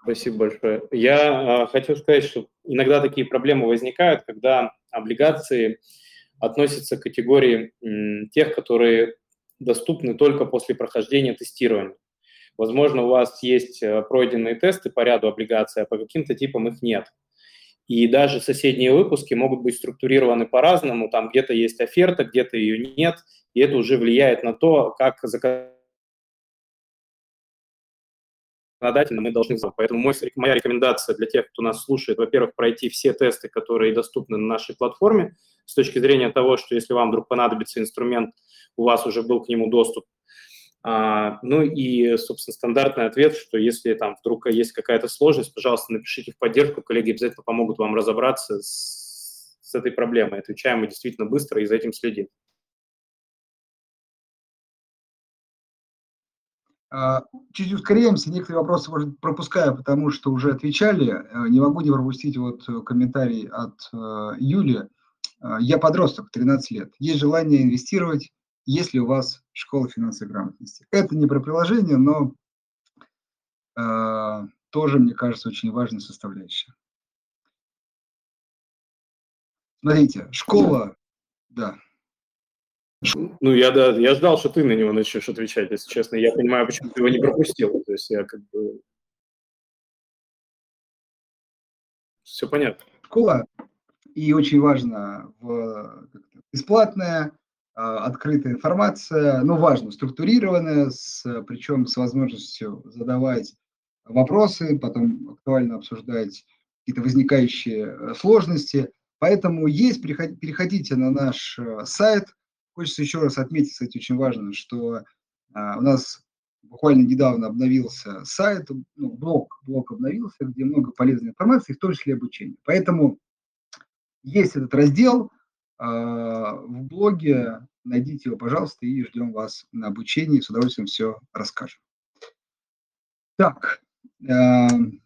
Спасибо большое. Я э, хочу сказать, что иногда такие проблемы возникают, когда облигации относятся к категории м, тех, которые доступны только после прохождения тестирования. Возможно, у вас есть э, пройденные тесты по ряду облигаций, а по каким-то типам их нет. И даже соседние выпуски могут быть структурированы по-разному, там где-то есть оферта, где-то ее нет, и это уже влияет на то, как законодательно мы должны. Поэтому моя рекомендация для тех, кто нас слушает, во-первых, пройти все тесты, которые доступны на нашей платформе, с точки зрения того, что если вам вдруг понадобится инструмент, у вас уже был к нему доступ. А, ну и, собственно, стандартный ответ, что если там вдруг есть какая-то сложность, пожалуйста, напишите в поддержку, коллеги обязательно помогут вам разобраться с, с этой проблемой. Отвечаем мы действительно быстро и за этим следим. А, чуть ускоряемся, некоторые вопросы, может, пропускаю, потому что уже отвечали. Э, не могу не пропустить вот комментарий от э, Юли. Я подросток, 13 лет. Есть желание инвестировать, если у вас школа финансовой грамотности. Это не про приложение, но э, тоже, мне кажется, очень важная составляющая. Смотрите, школа, да. Ну, я, да, я ждал, что ты на него начнешь отвечать, если честно. Я понимаю, почему ты его не пропустил. То есть я как бы... Все понятно. Школа, и очень важно, в, бесплатная, открытая информация, но важно, структурированная, с, причем с возможностью задавать вопросы, потом актуально обсуждать какие-то возникающие э, сложности. Поэтому есть, переходите на наш э, сайт. Хочется еще раз отметить, кстати, очень важно, что а, у нас буквально недавно обновился сайт, ну, блог, блог обновился, где много полезной информации, в том числе обучения. Поэтому есть этот раздел в блоге, найдите его, пожалуйста, и ждем вас на обучении, с удовольствием все расскажем. Так, эм,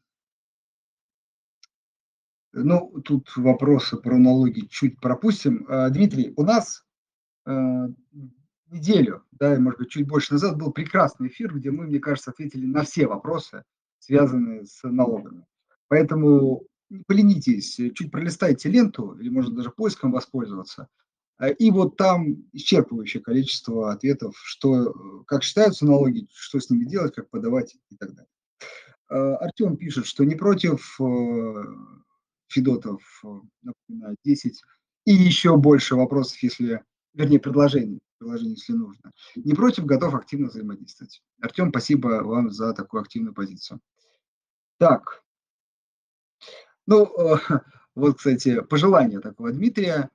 ну, тут вопросы про налоги чуть пропустим. Э, Дмитрий, у нас э, неделю, да, может быть, чуть больше назад был прекрасный эфир, где мы, мне кажется, ответили на все вопросы, связанные с налогами. Поэтому не поленитесь, чуть пролистайте ленту, или, может, даже поиском воспользоваться. Э, и вот там исчерпывающее количество ответов, что, как считаются налоги, что с ними делать, как подавать и так далее. Артем пишет, что не против Федотов, э, напоминаю, 10, и еще больше вопросов, если, вернее, предложений, предложений, если нужно. Не против, готов активно взаимодействовать. Артем, спасибо вам за такую активную позицию. Так, ну, э, вот, кстати, пожелание такого Дмитрия,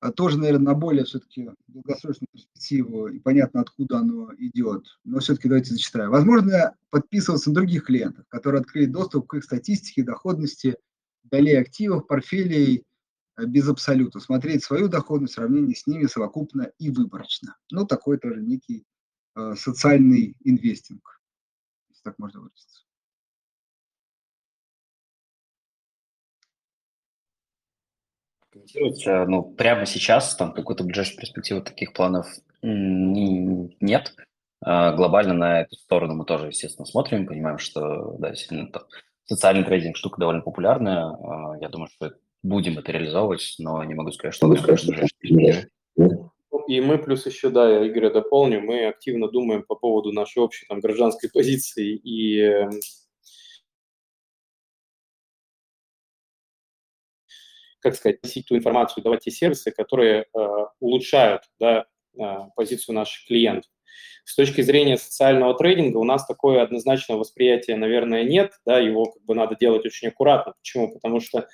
а тоже, наверное, на более все-таки долгосрочную перспективу, и понятно, откуда оно идет. Но все-таки давайте зачитаю. Возможно, подписываться на других клиентов, которые открыли доступ к их статистике, доходности долей активов, портфелей э, без абсолюта, смотреть свою доходность в сравнении с ними совокупно и выборочно. Ну, такой тоже некий э, социальный инвестинг, если так можно выразиться. Комментировать. Ну, прямо сейчас, там, какой-то ближайшей перспективы таких планов нет. А, глобально на эту сторону мы тоже, естественно, смотрим, понимаем, что, да, действительно, социальный трейдинг штука довольно популярная. А, я думаю, что будем это реализовывать, но не могу сказать, что могу сказать, что и мы плюс еще, да, я Игоря дополню, мы активно думаем по поводу нашей общей там гражданской позиции и как сказать, носить ту информацию, давать те сервисы, которые э, улучшают да, э, позицию наших клиентов. С точки зрения социального трейдинга у нас такое однозначного восприятия, наверное, нет, да, его как бы надо делать очень аккуратно. Почему? Потому что,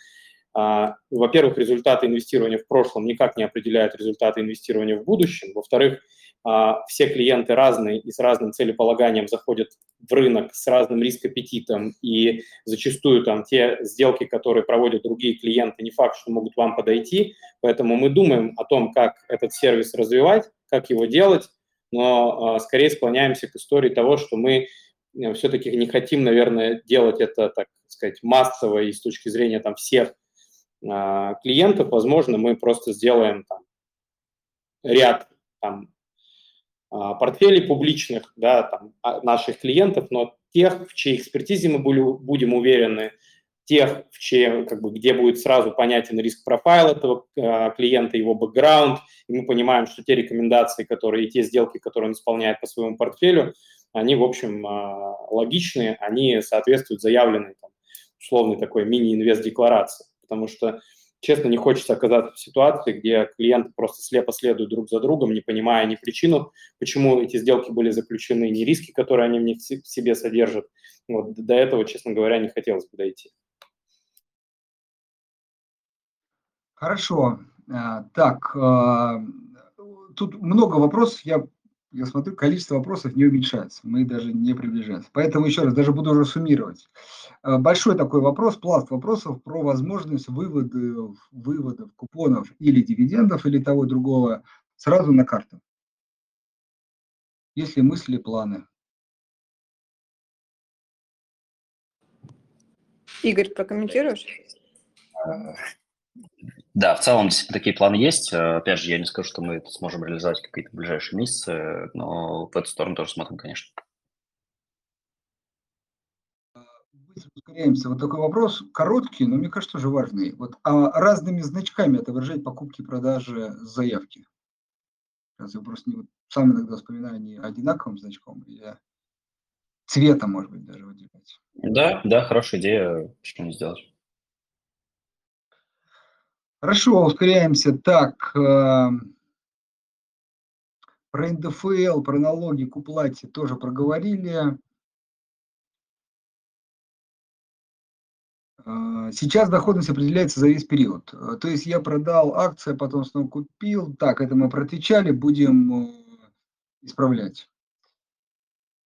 во-первых, результаты инвестирования в прошлом никак не определяют результаты инвестирования в будущем. Во-вторых, а, все клиенты разные и с разным целеполаганием заходят в рынок с разным риск-аппетитом, и зачастую там те сделки, которые проводят другие клиенты, не факт, что могут вам подойти, поэтому мы думаем о том, как этот сервис развивать, как его делать, но а, скорее склоняемся к истории того, что мы э, все-таки не хотим, наверное, делать это, так сказать, массово и с точки зрения там всех а, клиентов. Возможно, мы просто сделаем там ряд там а, портфелей публичных, да, там, наших клиентов, но тех, в чьей экспертизе мы будем уверены, тех, в чьей, как бы, где будет сразу понятен риск профайл этого клиента, его бэкграунд, и мы понимаем, что те рекомендации, которые и те сделки, которые он исполняет по своему портфелю, они, в общем, логичные, они соответствуют заявленной, там, условной такой мини-инвест-декларации, потому что честно, не хочется оказаться в ситуации, где клиенты просто слепо следуют друг за другом, не понимая ни причину, почему эти сделки были заключены, ни риски, которые они в в себе содержат. Вот до этого, честно говоря, не хотелось бы дойти. Хорошо. Э, так, э, тут много вопросов. Я, я смотрю, количество вопросов не уменьшается. Мы даже не приближаемся. Поэтому еще раз, даже буду уже суммировать. Э, большой такой вопрос, пласт вопросов про возможность вывода, выводов купонов или дивидендов, или того и другого сразу на карту. Есть ли мысли, планы? Игорь, прокомментируешь? Да, в целом действительно такие планы есть. Э, опять же, я не скажу, что мы это сможем реализовать какие-то ближайшие месяцы, но в эту сторону тоже смотрим, конечно. Быстро ускоряемся. Вот такой вопрос, короткий, но мне кажется, тоже важный. Вот а разными значками отображать покупки, продажи, заявки. Сейчас я просто не, сам иногда вспоминаю не одинаковым значком, или цветом, может быть, даже выделять. Да, да, хорошая идея, что не сделать. Хорошо, ускоряемся. Так, э, про НДФЛ, про налоги к уплате тоже проговорили. Э, сейчас доходность определяется за весь период. Э, то есть я продал акции, потом снова купил. Так, это мы протвечали, будем исправлять.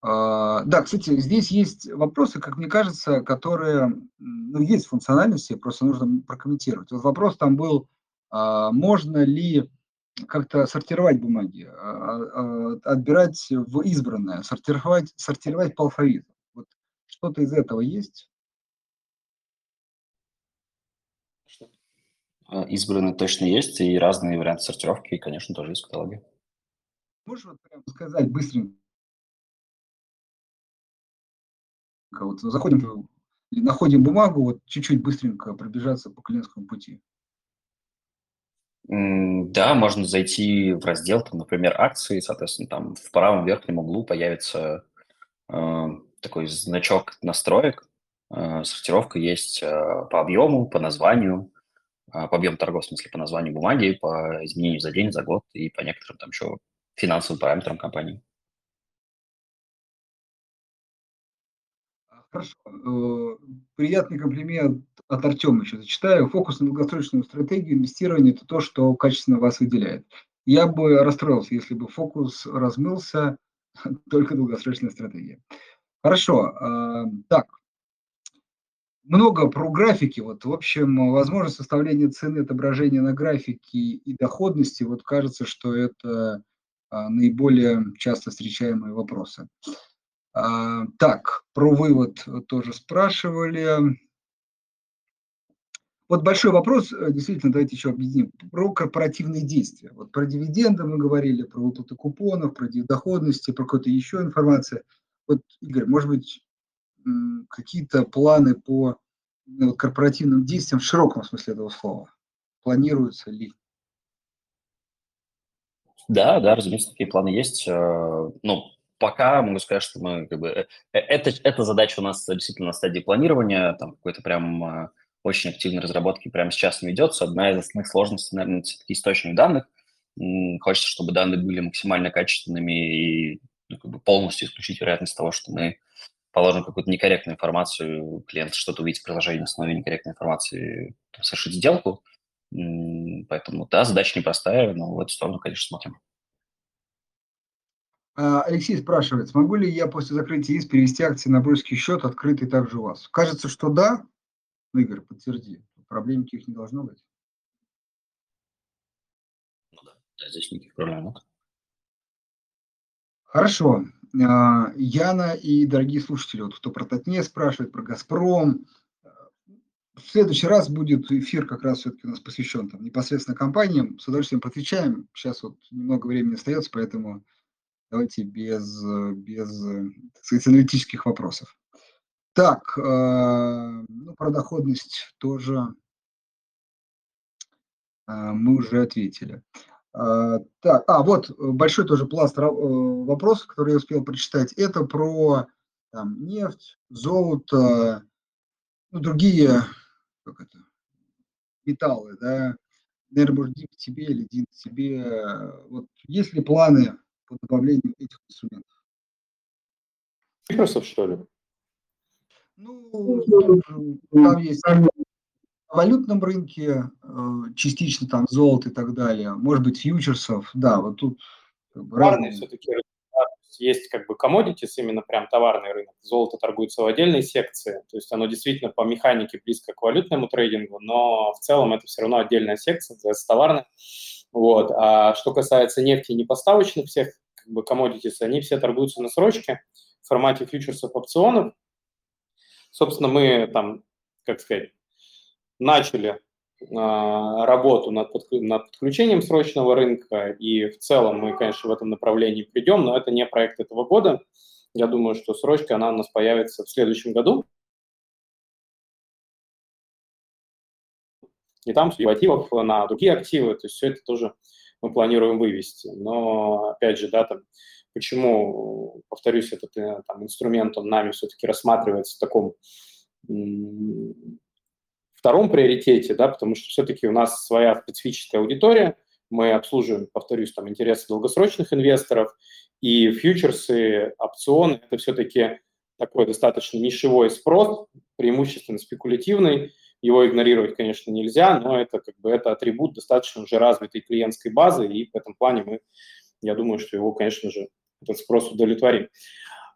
А, да, кстати, здесь есть вопросы, как мне кажется, которые, ну, есть функциональности, просто нужно прокомментировать. Вот вопрос там был, а, можно ли как-то сортировать бумаги, а, отбирать в избранное, сортировать, сортировать по алфавиту. Вот что-то из этого есть? Избранные точно есть, и разные варианты сортировки, конечно, тоже есть в каталоге. Можешь вот прямо сказать быстренько, вот заходим, находим бумагу, вот чуть-чуть быстренько пробежаться по клиентскому пути. Да, можно зайти в раздел, там, например, акции, соответственно, там в правом верхнем углу появится э, такой значок настроек, э, сортировка есть э, по объему, по названию, э, по объему торгов, в смысле, по названию бумаги, по изменению за день, за год и по некоторым там еще финансовым параметрам компании. Хорошо. Э, приятный комплимент от Артема еще зачитаю. Фокус на долгосрочную стратегию инвестирования – это то, что качественно вас выделяет. Я бы расстроился, если бы фокус размылся, только долгосрочная стратегия. Хорошо. Э, так, много про графики. Вот, в общем, возможность составления цены, отображения на графике и доходности, вот кажется, что это а, наиболее часто встречаемые вопросы. А, так, про вывод тоже спрашивали. Вот большой вопрос, э, действительно, давайте еще объединим, про корпоративные действия. Вот про дивиденды мы говорили, про выплаты купонов, про доходности, про какую-то еще информацию. Вот, Игорь, может быть, какие-то планы по ну, корпоративным действиям в широком смысле этого слова? Планируются ли? Да, да, разумеется, такие планы есть. Э, ну, пока могу сказать, что мы как бы э, э, это, эта задача у нас действительно на стадии планирования, там какой-то прям э, очень активной разработки прямо сейчас не ведется. Одна из основных сложностей, наверное, все-таки источник данных. Хочется, чтобы данные были максимально качественными и ну, как бы полностью исключить вероятность того, что мы положим какую-то некорректную информацию, клиент что-то увидит в приложении на основе некорректной информации, совершить сделку. Поэтому, да, задача непростая, но в эту сторону, конечно, смотрим. А, Алексей спрашивает, смогу ли я после закрытия ИС перевести акции на брокерский счет, открытый также у вас? Кажется, что да. Игорь, подтверди. Проблем никаких не должно быть. Ну да, да здесь никаких проблем нет. Хорошо. А, Яна и дорогие слушатели, вот кто про Татне спрашивает, про Газпром. В следующий раз будет эфир как раз все-таки у нас посвящен там, непосредственно компаниям. С удовольствием отвечаем. Сейчас вот немного времени остается, поэтому Давайте без, без так сказать, аналитических вопросов. Так, э, ну, про доходность тоже э, мы уже ответили. Э, так, а вот большой тоже пласт вопросов, который я успел прочитать. Это про там, нефть, золото, ну, другие как это, металлы, да. Наверное, может, Дим тебе или Дин тебе. Вот есть ли планы по добавлению этих инструментов. Мicrosoft, что ли? Ну, там есть на валютном рынке, э, частично там золото и так далее, может быть, фьючерсов, да, вот тут разные все-таки есть как бы commodities, именно прям товарный рынок. Золото торгуется в отдельной секции, то есть оно действительно по механике близко к валютному трейдингу, но в целом это все равно отдельная секция, называется товарная. Вот. А что касается нефти и непоставочных всех как бы commodities, они все торгуются на срочке в формате фьючерсов опционов. Собственно, мы там, как сказать, начали а, работу над, над подключением срочного рынка, и в целом мы, конечно, в этом направлении придем, но это не проект этого года. Я думаю, что срочка, она у нас появится в следующем году. И там деривативов на другие активы, то есть все это тоже мы планируем вывести. Но, опять же, да, там, почему, повторюсь, этот э, там, инструмент, он нами все-таки рассматривается в таком втором приоритете, да, потому что все-таки у нас своя специфическая аудитория, мы обслуживаем, повторюсь, там, интересы долгосрочных инвесторов, и фьючерсы, опционы – это все-таки такой достаточно нишевой спрос, преимущественно спекулятивный, его игнорировать, конечно, нельзя, но это как бы это атрибут достаточно уже развитой клиентской базы, и в этом плане мы, я думаю, что его, конечно же, этот спрос удовлетворим.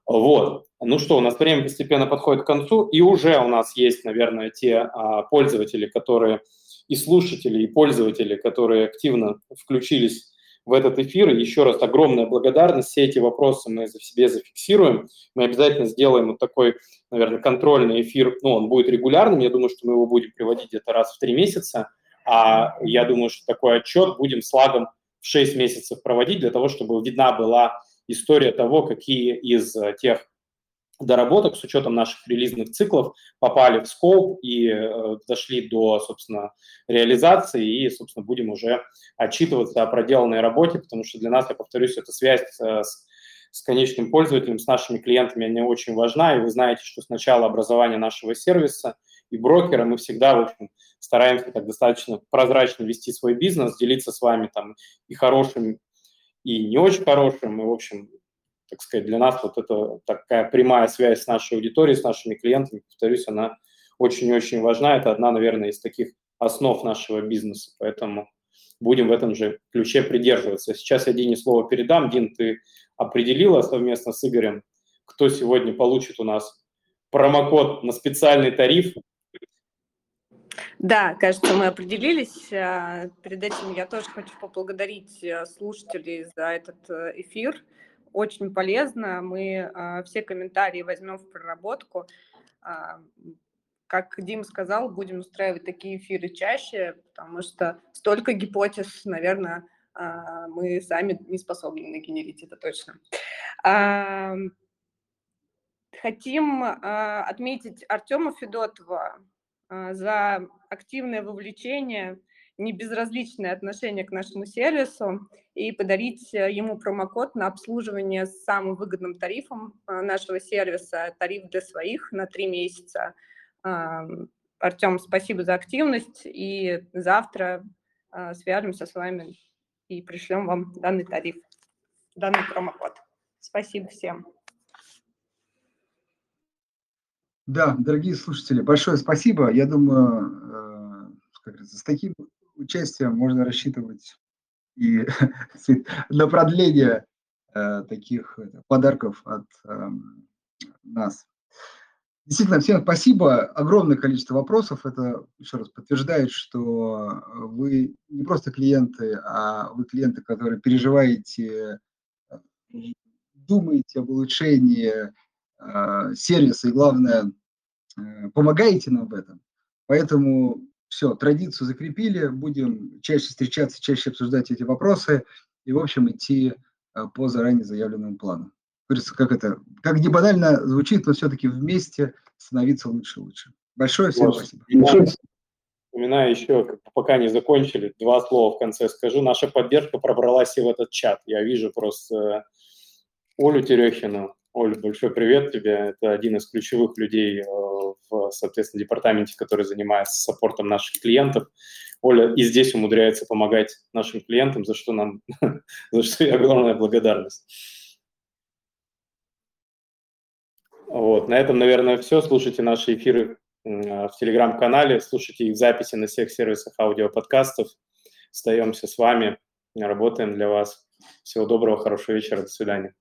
Вот. Ну что, у нас время постепенно подходит к концу, и уже у нас есть, наверное, те а, пользователи, которые и слушатели, и пользователи, которые активно включились в этот эфир. И еще раз огромная благодарность. Все эти вопросы мы за себе зафиксируем. Мы обязательно сделаем вот такой, наверное, контрольный эфир. Ну, он будет регулярным. Я думаю, что мы его будем приводить где-то раз в три месяца. А я думаю, что такой отчет будем с лагом в 6 месяцев проводить для того, чтобы видна была история того, какие из тех доработок с учетом наших релизных циклов попали в скоп и э, дошли до, собственно, реализации, и, собственно, будем уже отчитываться о проделанной работе, потому что для нас, я повторюсь, эта связь э, с, с конечным пользователем, с нашими клиентами, она очень важна, и вы знаете, что с начала образования нашего сервиса и брокера мы всегда, в общем, стараемся так достаточно прозрачно вести свой бизнес, делиться с вами там и хорошим, и не очень хорошим, и, в общем, так сказать, для нас вот это такая прямая связь с нашей аудиторией, с нашими клиентами, повторюсь, она очень-очень важна. Это одна, наверное, из таких основ нашего бизнеса, поэтому будем в этом же ключе придерживаться. Сейчас я Дине слово передам. Дин, ты определила совместно с Игорем, кто сегодня получит у нас промокод на специальный тариф. Да, кажется, мы определились. А, перед этим я тоже хочу поблагодарить э, слушателей за этот э, эфир очень полезно. Мы э, все комментарии возьмем в проработку. Э, как Дим сказал, будем устраивать такие эфиры чаще, потому что столько гипотез, наверное, э, мы сами не способны нагенерить, это точно. Э, хотим э, отметить Артема Федотова э, за активное вовлечение небезразличное отношение к нашему сервису и подарить э, ему промокод на обслуживание с самым выгодным тарифом э, нашего сервиса, тариф для своих на три месяца. Артем, спасибо за активность, и завтра э, свяжемся с вами и пришлем вам данный тариф, данный промокод. Спасибо всем. Да, дорогие слушатели, большое спасибо. Я думаю, как говорится, с таким участием можно рассчитывать и на продление э, таких подарков от э, нас. Действительно, всем спасибо. Огромное количество вопросов. Это еще раз подтверждает, что вы не просто клиенты, а вы клиенты, которые переживаете, думаете об улучшении э, сервиса и, главное, э, помогаете нам в этом. Поэтому все, традицию закрепили, будем чаще встречаться, чаще обсуждать эти вопросы и, в общем, идти э, по заранее заявленному плану. Как это, как не банально звучит, но все-таки вместе становиться лучше и лучше. Большое всем вот. спасибо. Вспоминаю еще, пока не закончили, два слова в конце скажу. Наша поддержка пробралась и в этот чат. Я вижу просто Олю Терехину. Оля, большой привет тебе. Это один из ключевых людей э, в, соответственно, департаменте, который занимается саппортом наших клиентов. Оля и здесь умудряется помогать нашим клиентам, за что нам, за что и огромная благодарность. Вот, на этом, наверное, все. Слушайте наши эфиры в телеграм-канале, слушайте их записи на всех сервисах аудиоподкастов. Остаемся с вами, работаем для вас. Всего доброго, хорошего вечера, до свидания.